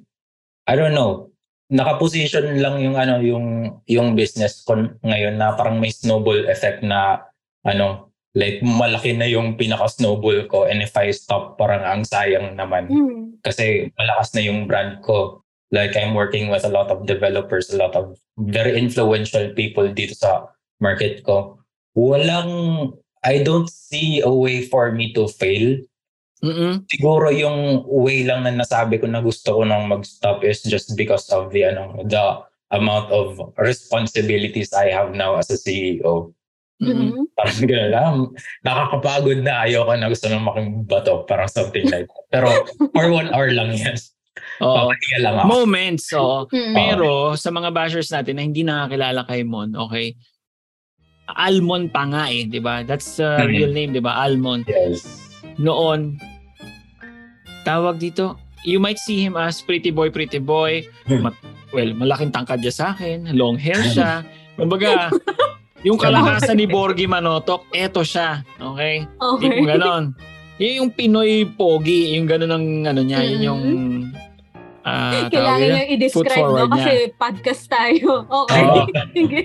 S7: I don't know. Nakaposition lang yung ano yung yung business ko ngayon na parang may snowball effect na ano like malaki na yung pinaka snowball ko and if I stop parang ang sayang naman
S4: Mm.
S7: kasi malakas na yung brand ko. Like I'm working with a lot of developers, a lot of very influential people dito sa market ko. Walang, I don't see a way for me to fail.
S3: Mm-mm.
S7: Siguro yung way lang na nasabi ko na gusto ko nang mag-stop is just because of the ano the amount of responsibilities I have now as a CEO.
S3: Mm-mm.
S7: Parang gano'n lang. Nakakapagod na. Ayoko na gusto nang makimbato. Parang something like that. Pero for one hour lang yan. Papahinga lang ako.
S3: Moments, oo.
S4: Mm.
S3: Pero sa mga bashers natin na hindi nakakilala kay Mon, okay? Almon pa nga eh, di ba? That's the
S7: Mhm.
S3: real name, di ba? Almon.
S7: Yes.
S3: Noon, tawag dito, you might see him as pretty boy, pretty boy.
S7: Hmm.
S3: Ma- well, malaking tangkad niya sa akin, long hair siya. Kumbaga, yung kalakasan ni Borgie Manotok, eto siya. Okay?
S4: Okay.
S3: Tipo ganon. Yun yung Pinoy pogi, yung ganon ang ano niya, yun yung tawag
S4: Kailangan nyo i-describe, no? Kasi podcast tayo. Okay. Sige.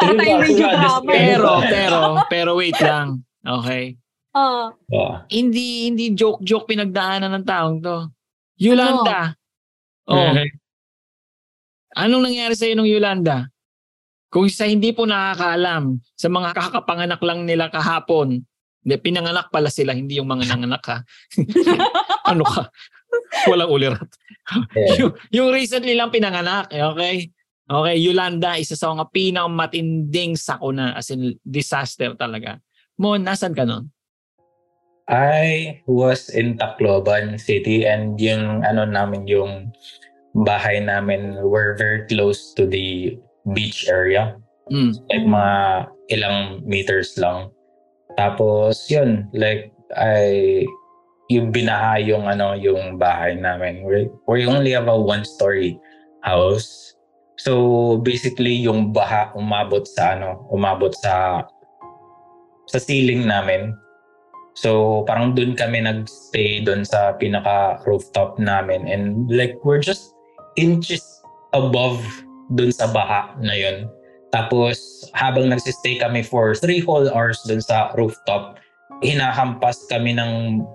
S4: Para tayo
S7: Diba?
S4: drama.
S3: Pero, pero, pero wait lang. Okay?
S7: Oh.
S3: Hindi, hindi joke-joke pinagdaanan ng taong to. Yolanda. Oh, anong nangyari sa nung Yolanda? Kung sa hindi po nakakaalam, sa mga kakapanganak lang nila kahapon, hindi, pinanganak pala sila, hindi yung mga nanganak ha. ano ka? Walang ulirat.
S7: Yeah.
S3: yung, yung recently lang pinanganak, eh, okay? Okay, Yolanda, isa sa mga pinakamatinding sakuna, as in disaster talaga. Mo, nasan ka nun?
S7: I was in Tacloban City and yung ano namin yung bahay namin were very close to the beach area.
S3: Mm.
S7: Like mga ilang meters lang. Tapos yun, like I yung binaha yung ano yung bahay namin. We, we only have a one story house. So basically yung baha umabot sa ano, umabot sa sa ceiling namin. So parang dun kami nagstay dun sa pinaka rooftop namin and like we're just inches above dun sa baha na yun. Tapos habang nagsistay kami for three whole hours dun sa rooftop, hinahampas kami ng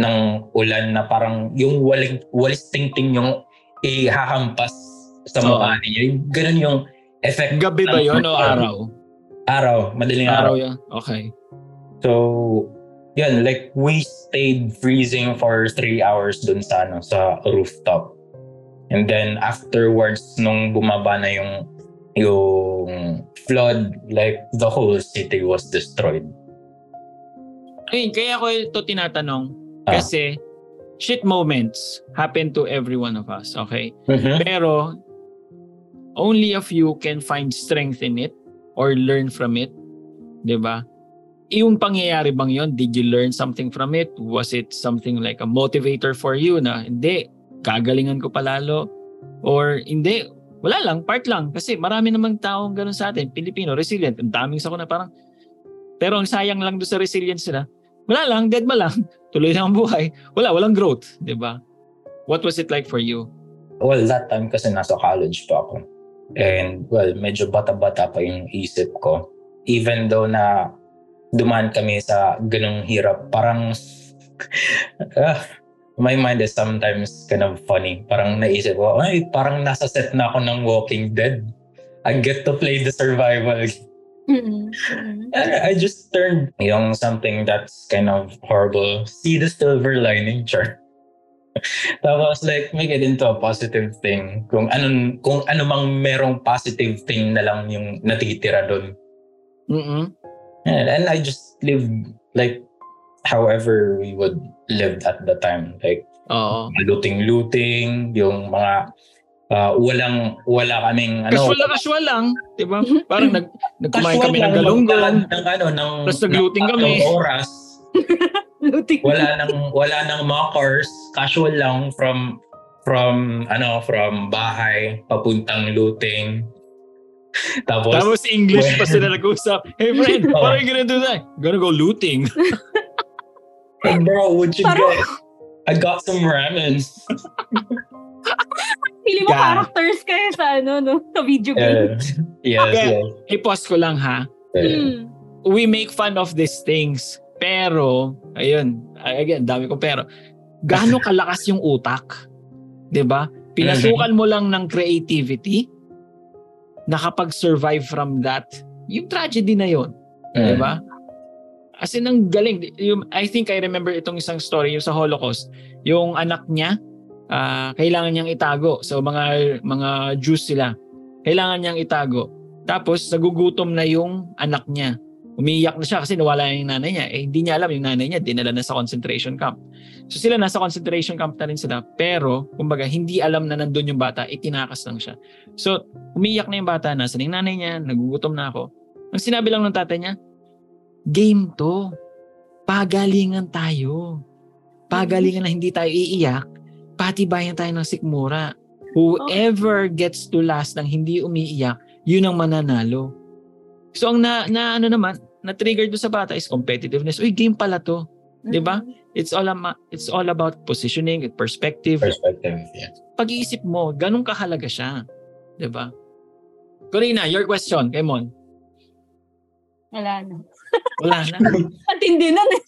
S7: ng ulan na parang yung walig, walis tingting yung ihahampas sa
S3: Oo.
S7: mukha ninyo. Yung Ganun yung effect.
S3: Gabi ba yon o araw?
S7: Araw. Madaling araw.
S3: Araw yan. Okay.
S7: So, yun, like we stayed freezing for three hours dun sa, ano, sa rooftop. And then afterwards, nung bumaba na yung yung flood, like the whole city was destroyed.
S3: Ayun, kaya ko ito tinatanong.
S7: Ah.
S3: Kasi, shit moments happen to every one of us, okay?
S7: Mhm.
S3: Pero, only a few can find strength in it or learn from it. 'Di ba? Yung pangyayari bang yon? Did you learn something from it? Was it something like a motivator for you na, hindi, kagalingan ko palalo? Or hindi, wala lang, part lang. Kasi marami namang taong ganun sa atin, Pilipino, resilient. Ang daming sakuna parang, pero ang sayang lang doon sa resilience nila, wala lang, dead ma lang. Tuloy lang ang buhay. Wala, walang growth. 'di ba? What was it like for you?
S7: Well, that time kasi nasa college pa ako. And well, medyo bata-bata pa yung isip ko. Even though na dumaan kami sa ganung hirap, parang ah, my mind is sometimes kind of funny. Parang naisip ko, ay, parang nasa set na ako ng Walking Dead. I get to play the survival.
S4: Mm-mm.
S7: I I just turned yung something that's kind of horrible. See the silver lining, char. Tapos like make it into a positive thing. Kung anong kung ano mang merong positive thing na lang yung natitira doon.
S3: Mm-mm.
S7: And, and I just live like however we would live at the time. Like
S3: Oo.
S7: looting-looting, yung mga ah, walang wala kaming ano
S3: Casual na casual lang, 'di ba? Parang nag nagkumain kami
S7: lang,
S3: ng galunggong.
S7: ng ano ng
S3: Tapos nag-looting
S7: ng
S3: kami.
S7: oras.
S4: Luting.
S7: wala nang wala nang mockers, casual lang from from ano from bahay papuntang looting. Tapos,
S3: Tapos English pa sila nag-usap. Hey friend, what are you gonna do that? Gonna go looting.
S7: "Hey, bro, would you
S4: Parang-
S7: get? I got some ramen.
S4: Pili mo
S3: God.
S4: characters kayo sa ano, no? Sa video game.
S7: Yeah. yes,
S3: Okay.
S7: yes.
S3: I-pause ko lang ha.
S4: Hmm.
S3: We make fun of these things. Pero, ayun, again, dami ko pero. Gaano kalakas yung utak? 'Di ba? Pinasukan mo lang ng creativity, nakapag-survive from that, yung tragedy na yon, 'di ba? As in, ang galing. Yung, I think I remember itong isang story, yung sa Holocaust. Yung anak niya, ah, kailangan niyang itago. So, mga, mga Jews sila. Kailangan niyang itago. Tapos, nagugutom na yung anak niya. Umiiyak na siya kasi nawala na yung nanay niya. Eh, hindi niya alam yung nanay niya, dinala na sa concentration camp. So, sila nasa concentration camp na rin sila. Pero, kumbaga, hindi alam na nandun yung bata, itinakas lang siya. So, umiiyak na yung bata, nasa na yung nanay niya, nagugutom na ako. Ang sinabi lang ng tatay niya, game to. Pagalingan tayo. Pagalingan na hindi tayo iiyak. Patibayan tayo ng sikmura. Whoever gets to last ng hindi umiiyak, yun ang mananalo. So ang na, na ano naman, na-trigger do sa bata is competitiveness. Uy, game pala to. 'Di ba? It's all ama, it's all about positioning, perspective.
S7: Perspective, yeah.
S3: Pag-iisip mo, ganun kahalaga siya. 'Di ba? Corina, your question, kay Mon.
S4: Wala na.
S3: Wala na.
S4: Ang tindi na eh.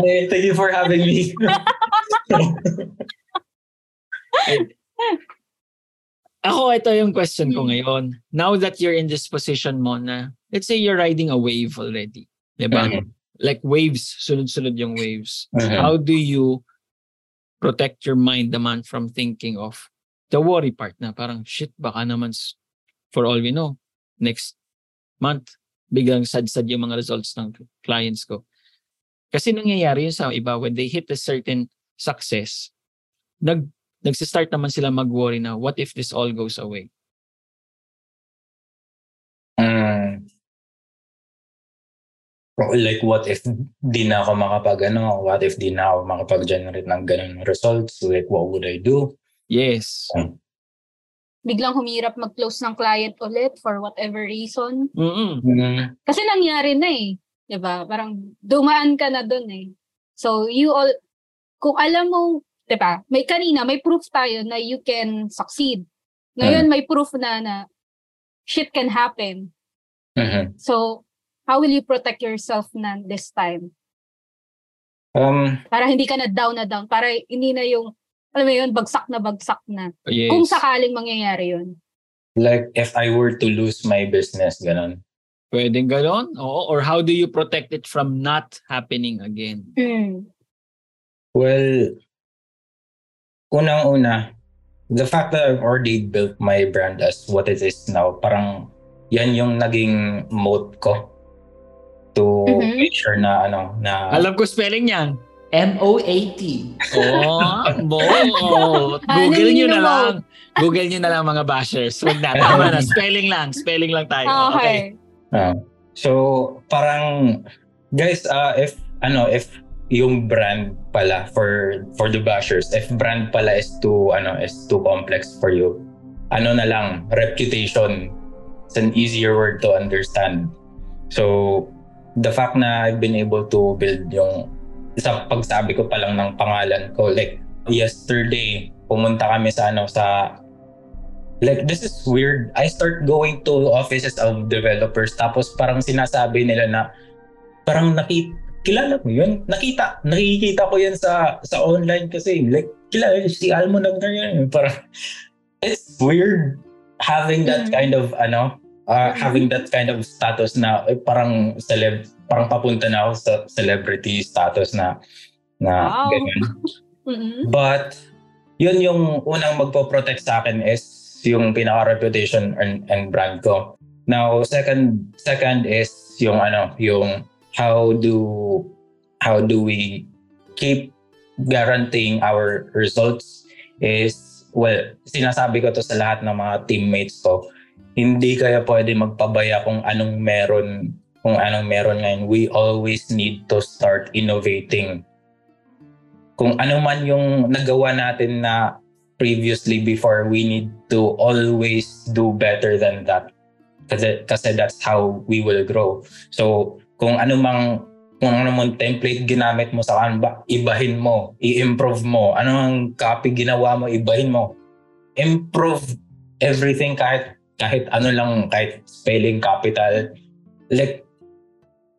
S7: Hey, thank you for having me.
S3: Ako, ito yung question ko
S4: Hmm.
S3: ngayon. Now that you're in this position mo na, let's say you're riding a wave already. Di ba?
S7: Mhm.
S3: Like waves, sunod-sunod yung waves.
S7: Mhm.
S3: How do you protect your mind naman from thinking of the worry part na parang, shit, baka naman for all we know, next month, biglang sad-sad yung mga results ng clients ko. Kasi nangyayari yun sa iba, when they hit a certain success, nag nagsistart naman sila mag-worry na, what if this all goes away?
S7: Mm. Like what if di na ako makapag ano, what if di na ako makapag-generate ng ganun results? Like what would I do?
S3: Yes.
S4: Biglang humirap mag-close ng client ulit for whatever reason.
S3: Mm-mm.
S7: Mm.
S4: Kasi nangyari na eh. 'Di ba? Parang dumaan ka na doon eh. So you all kung alam mo, 'di ba? May kanina may proof tayo na you can succeed. Ngayon may proof na na shit can happen.
S7: Mhm.
S4: So how will you protect yourself na this time?
S7: Um,
S4: Para hindi ka na down na down. Para hindi na yung alam mo yun, bagsak na bagsak na.
S3: Yes.
S4: Kung sakaling mangyayari yun.
S7: like if I were to lose my business, ganun.
S3: Pwedeng ganon? Oo. Or how do you protect it from not happening again?
S4: Mm.
S7: Well, unang-una, the fact that I've already built my brand as what it is now, parang yan yung naging moat ko to
S4: Mhm.
S7: make sure na ano na
S3: Alam ko spelling niyan.
S8: M-O-A-T.
S3: Oh, mo.
S4: Ano
S3: Google nyo
S4: yung
S3: na lang. Google nyo na lang mga bashers. Huwag na. Tama na. Spelling lang. Spelling lang tayo. Okay.
S4: Okay.
S7: Ah. so parang guys uh, if ano if yung brand pala for for the bashers if brand pala is too ano is too complex for you ano na lang reputation it's an easier word to understand so the fact na I've been able to build yung sa pagsabi ko pa lang ng pangalan ko like yesterday pumunta kami sa ano sa like this is weird. I start going to offices of developers tapos parang sinasabi nila na parang nakita kilala mo yun? Nakita, nakikita ko yan sa sa online kasi like kilala si Almo Nagnar yan. Parang it's weird having that
S4: Mhm.
S7: kind of ano uh,
S4: Mhm.
S7: having that kind of status na eh, parang celeb parang papunta na ako sa celebrity status na na
S4: Wow.
S7: ganun.
S4: Mhm.
S7: But yun yung unang magpo-protect sa akin is yung pinaka-reputation and, and brand ko. Now, second second is yung ano, yung how do how do we keep guaranteeing our results is well, sinasabi ko to sa lahat ng mga teammates ko. Hindi kaya pwede magpabaya kung anong meron kung anong meron ngayon. We always need to start innovating. Kung ano man yung nagawa natin na previously before, we need to always do better than that. Kasi, kasi that's how we will grow. So, kung ano mang kung ano mong template ginamit mo sa Canva, ibahin mo, i-improve mo. Ano ang copy ginawa mo, ibahin mo. Improve everything kahit kahit ano lang, kahit spelling capital. Like,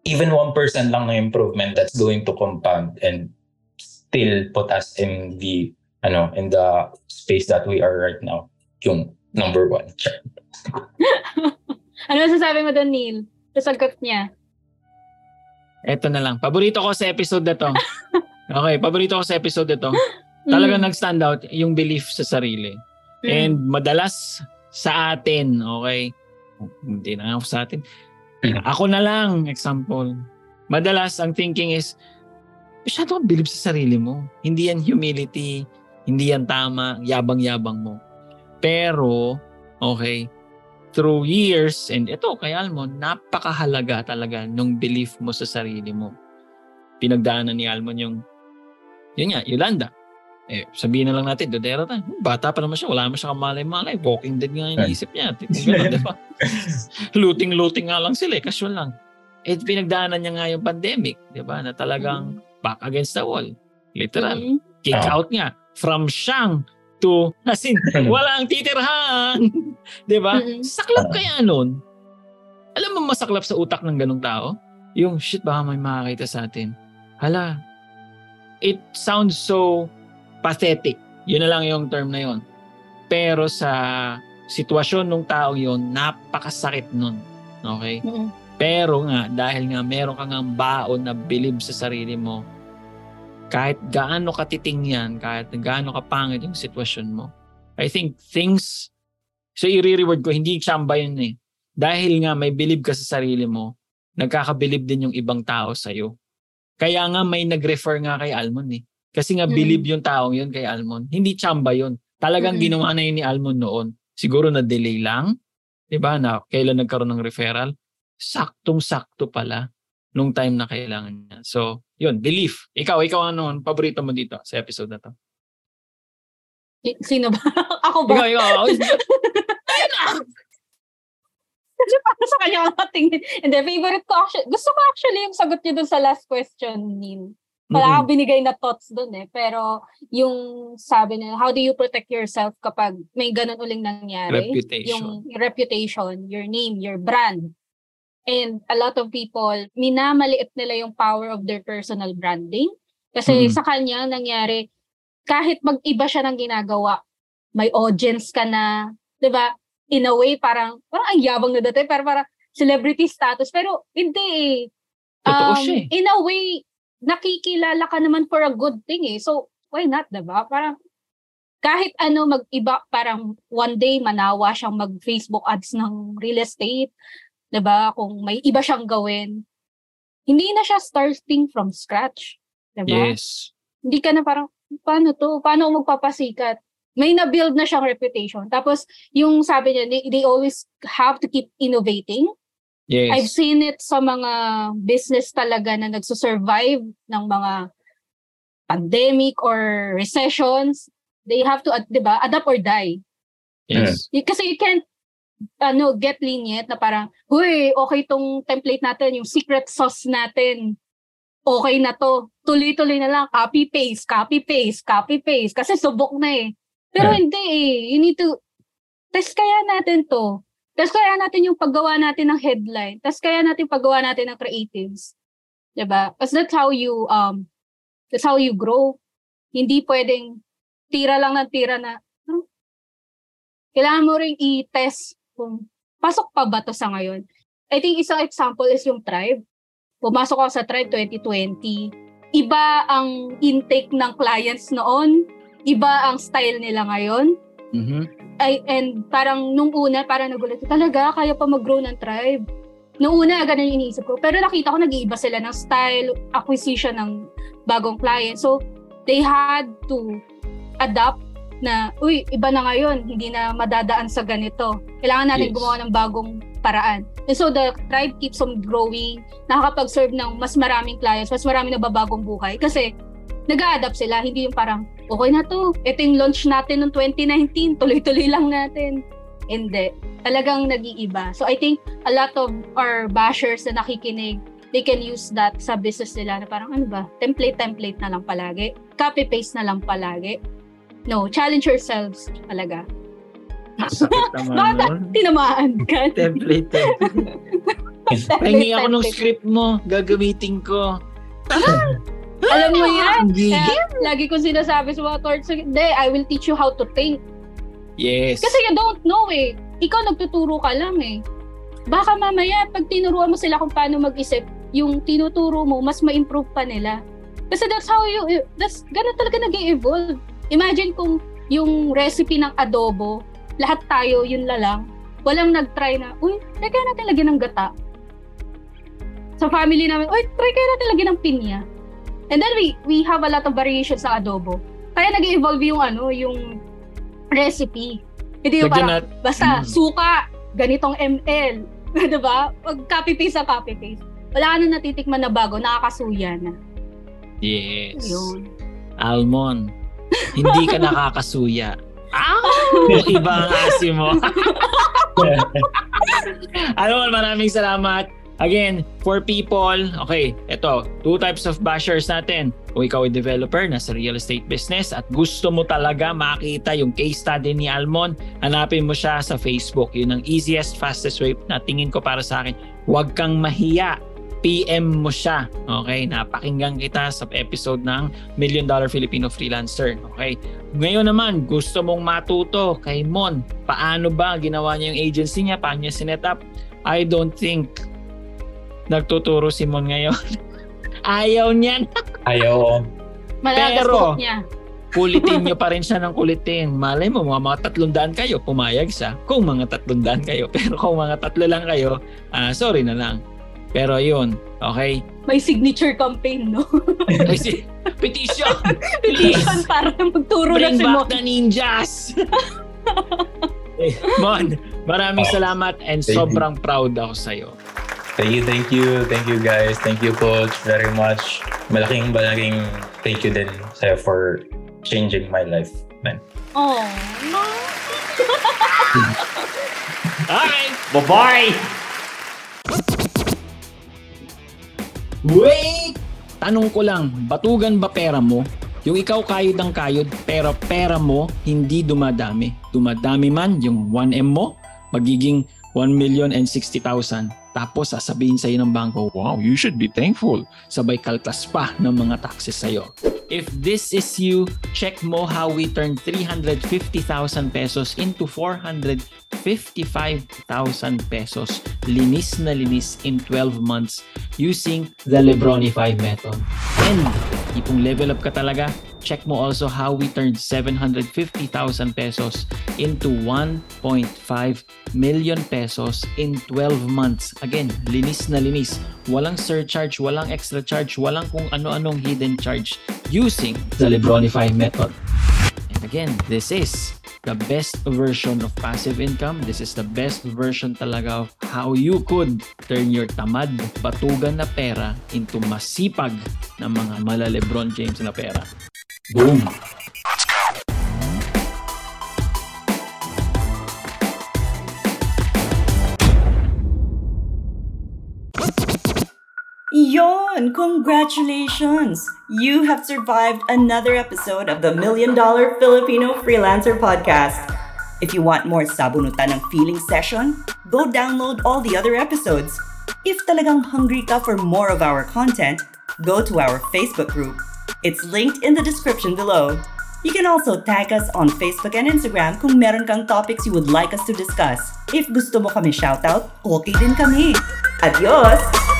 S7: even 1% lang ng improvement that's going to compound and still put us in the ano in the space that we are right now yung number one
S4: ano sasabi mo doon, Neil? Sa sagot niya.
S3: Eto na lang. Paborito ko sa episode na to. okay, paborito ko sa episode na to. Talagang
S4: Mm.
S3: nag-stand out yung belief sa sarili.
S4: Mm.
S3: And madalas sa atin, okay, hindi na ako sa atin. Ako na lang, example. Madalas ang thinking is, masyado kang believe sa sarili mo. Hindi yan humility, hindi yan tama, yabang-yabang mo. Pero, okay, through years, and ito kay Almon, napakahalaga talaga nung belief mo sa sarili mo. Pinagdaanan ni Almon yung, yun nga, Yolanda. Eh, sabihin na lang natin, Dodero tayo. Hmm, Bata pa naman siya, wala naman siya kamalay-malay. Walking dead nga yung isip niya. Kung gano'n, di ba? Looting-looting nga lang sila, eh, casual lang. Eh, pinagdaanan niya nga yung pandemic, di ba? Na talagang back against the wall. Literal.
S4: Mm.
S3: Kick out niya. From siyang to, as in, walang titirhan. di ba? Saklap kaya nun. Alam mo masaklap sa utak ng ganong tao? Yung, shit, baka may makakita sa atin. Hala, it sounds so pathetic. Yun na lang yung term na yun. Pero sa sitwasyon ng tao yun, napakasakit nun. Okay?
S4: Mm.
S3: Pero nga, dahil nga meron ka nga baon na believe sa sarili mo, kahit gaano katiting yan, kahit gaano kapangit yung sitwasyon mo, I think things, so i-reward ko, hindi chamba yun eh. Dahil nga may believe ka sa sarili mo, nagkakabilib din yung ibang tao sa'yo. Kaya nga may nag-refer nga kay Almon eh. Kasi nga
S4: Mm.
S3: believe yung taong yun kay Almon. Hindi chamba yun. Talagang
S4: Mm.
S3: ginawa na yun ni Almon noon. Siguro na delay lang, 'di ba? Na kailan nagkaroon ng referral, saktong-sakto pala nung time na kailangan niya. So, yun, belief. Ikaw, ikaw ano, ang paborito mo dito sa episode na to?
S4: Sino ba? Ako
S3: Ikaw,
S4: ba?
S3: ikaw. Na!
S4: Kasi para sa kanya ako tingin. Hindi, favorite ko actually. Gusto ko actually yung sagot niyo dun sa last question, Neil. Wala akong binigay na thoughts dun eh. Pero yung sabi niya, how do you protect yourself kapag may ganun uling nangyari?
S3: Reputation.
S4: Yung reputation, your name, your brand. And a lot of people, minamaliit nila yung power of their personal branding. Kasi
S3: Mhm.
S4: sa kanya, nangyari, kahit mag-iba siya ng ginagawa, may audience ka na, 'di ba? In a way, parang, parang ang yabang na dati, pero parang celebrity status. Pero hindi eh. Um,
S3: siya eh.
S4: In a way, nakikilala ka naman for a good thing eh. So, why not, 'di ba? Parang, kahit ano mag-iba, parang one day manawa siyang mag-Facebook ads ng real estate, 'di ba? Kung may iba siyang gawin, hindi na siya starting from scratch, 'di ba?
S3: Yes.
S4: Hindi ka na parang paano to? Paano ako magpapasikat? May na-build na siyang reputation. Tapos yung sabi niya, they, they always have to keep innovating. I've
S3: Yes.
S4: seen it sa mga business talaga na nagsusurvive ng mga pandemic or recessions. They have to, 'di ba, adapt or die.
S3: Yes.
S4: Kasi you can't ano, get lenient na parang, huy, okay tong template natin, yung secret sauce natin. Okay na to. Tuloy-tuloy na lang. Copy-paste, copy-paste, copy-paste. Kasi subok na eh. Pero
S7: Yeah.
S4: hindi eh. You need to, test kaya natin to. Test kaya natin yung paggawa natin ng headline. Test kaya natin paggawa natin ng creatives. 'Di ba? Because that's how you, um, that's how you grow. Hindi pwedeng tira lang ng tira na, "Hmm, kailangan mo rin i-test kung pasok pa ba to sa ngayon. I think isang example is yung tribe. Pumasok ako sa tribe 2020. Iba ang intake ng clients noon iba ang style nila ngayon.
S3: Mhm.
S4: Ay, and parang nung una, parang nagulat ko, talaga, kaya pa mag-grow ng tribe. Nung una, ganun yung iniisip ko. Pero nakita ko, nag-iiba sila ng style, acquisition ng bagong client. So, they had to adapt na, uy, iba na ngayon, hindi na madadaan sa ganito. Kailangan natin
S3: Yes.
S4: gumawa ng bagong paraan. And so, the tribe keeps on growing, nakakapag-serve ng mas maraming clients, mas maraming nababagong buhay. Kasi, nag adapt sila, hindi yung parang, okay na to, ito yung launch natin noong 2019, tuloy-tuloy lang natin. Hindi. Talagang nag-iiba. So I think a lot of our bashers na nakikinig, they can use that sa business nila na parang ano ba, template-template na lang palagi. Copy-paste na lang palagi. No, challenge yourselves talaga.
S3: Sakit naman
S4: Bakit
S3: nun.
S4: tinamaan ka?
S3: Template, template. Pahingi ako ng script mo. Gagamitin ko.
S4: Alam mo yan.
S3: Hindi.
S4: Kaya, lagi ko sinasabi sa mga torts, hindi, I will teach you how to think.
S3: Yes.
S4: Kasi you don't know eh. Ikaw nagtuturo ka lang eh. Baka mamaya, pag tinuruan mo sila kung paano mag-isip, yung tinuturo mo, mas ma-improve pa nila. Kasi that's how you, that's, ganun talaga nag evolve Imagine kung yung recipe ng adobo, lahat tayo yun la lang, walang nag-try na, uy, try kaya natin lagyan ng gata. Sa family namin, uy, try kaya natin lagyan ng pinya. And then we we have a lot of variations sa adobo. Kaya nag evolve yung ano, yung recipe. Hindi yung parang,
S3: nat-
S4: basta
S3: Mm.
S4: suka, ganitong ml. diba? Pag copy-paste sa copy-paste. Wala ka na natitikman na bago, nakakasuya na.
S3: Yes.
S4: Yun.
S3: Almond. Hindi ka nakakasuya. Ah! Iba ang asim mo. Almond, maraming salamat. Again, for people, okay, ito, two types of bashers natin. Kung ikaw ay developer, nasa real estate business at gusto mo talaga makita yung case study ni Almon, hanapin mo siya sa Facebook. Yun ang easiest, fastest way na tingin ko para sa akin. Huwag kang mahiya. PM mo siya. Okay? Napakinggan kita sa episode ng Million Dollar Filipino Freelancer. Okay? Ngayon naman, gusto mong matuto kay Mon. Paano ba ginawa niya yung agency niya? Paano niya sinet up? I don't think nagtuturo si Mon ngayon. Ayaw niyan.
S7: Ayaw.
S4: Malagas
S3: Pero-
S4: niya.
S3: Kulitin niyo pa rin siya ng kulitin. Malay mo, mga, mga tatlong daan kayo, pumayag siya. Kung mga tatlong daan kayo. Pero kung mga tatlo lang kayo, ah, sorry na lang. Pero yun, okay?
S4: May signature campaign, no?
S3: Ay, si, petition! Please!
S4: Petition para magturo na
S3: Bring
S4: si Mo.
S3: back the ninjas! Eh, Mon, maraming salamat and
S7: Thank you.
S3: sobrang proud ako sa'yo.
S7: Thank you, thank you, thank you guys. Thank you coach very much. Malaking malaking thank you din sa'yo for changing my life, man.
S4: Oh, no.
S3: Okay, bye-bye! Wait! Tanong ko lang, batugan ba pera mo? Yung ikaw kayod ng kayod, pero pera mo hindi dumadami. Dumadami man yung 1M mo, magiging 1 million and 60,000. Tapos sasabihin sa'yo ng bangko, wow, you should be thankful. Sabay kaltas pa ng mga taxes sa'yo. If this is you, check mo how we turn 350,000 pesos into 455,000 pesos. Linis na linis in 12 months using the Lebronify method. And kung level up ka talaga, check mo also how we turned 750,000 pesos into 1.5 million pesos in 12 months. Again, linis na linis. Walang surcharge, walang extra charge, walang kung ano-anong hidden charge using the Lebronify method. And again, this is the best version of passive income. This is the best version talaga of how you could turn your tamad, batugan na pera into masipag na mga mala Lebron James na pera. Boom!
S2: Yon! Congratulations! You have survived another episode of the Million Dollar Filipino Freelancer Podcast. If you want more sabunutan ng feeling session, go download all the other episodes. If talagang hungry ka for more of our content, go to our Facebook group. It's linked in the description below. You can also tag us on Facebook and Instagram kung meron kang topics you would like us to discuss. If gusto mo kami shoutout, okay din kami. Adios!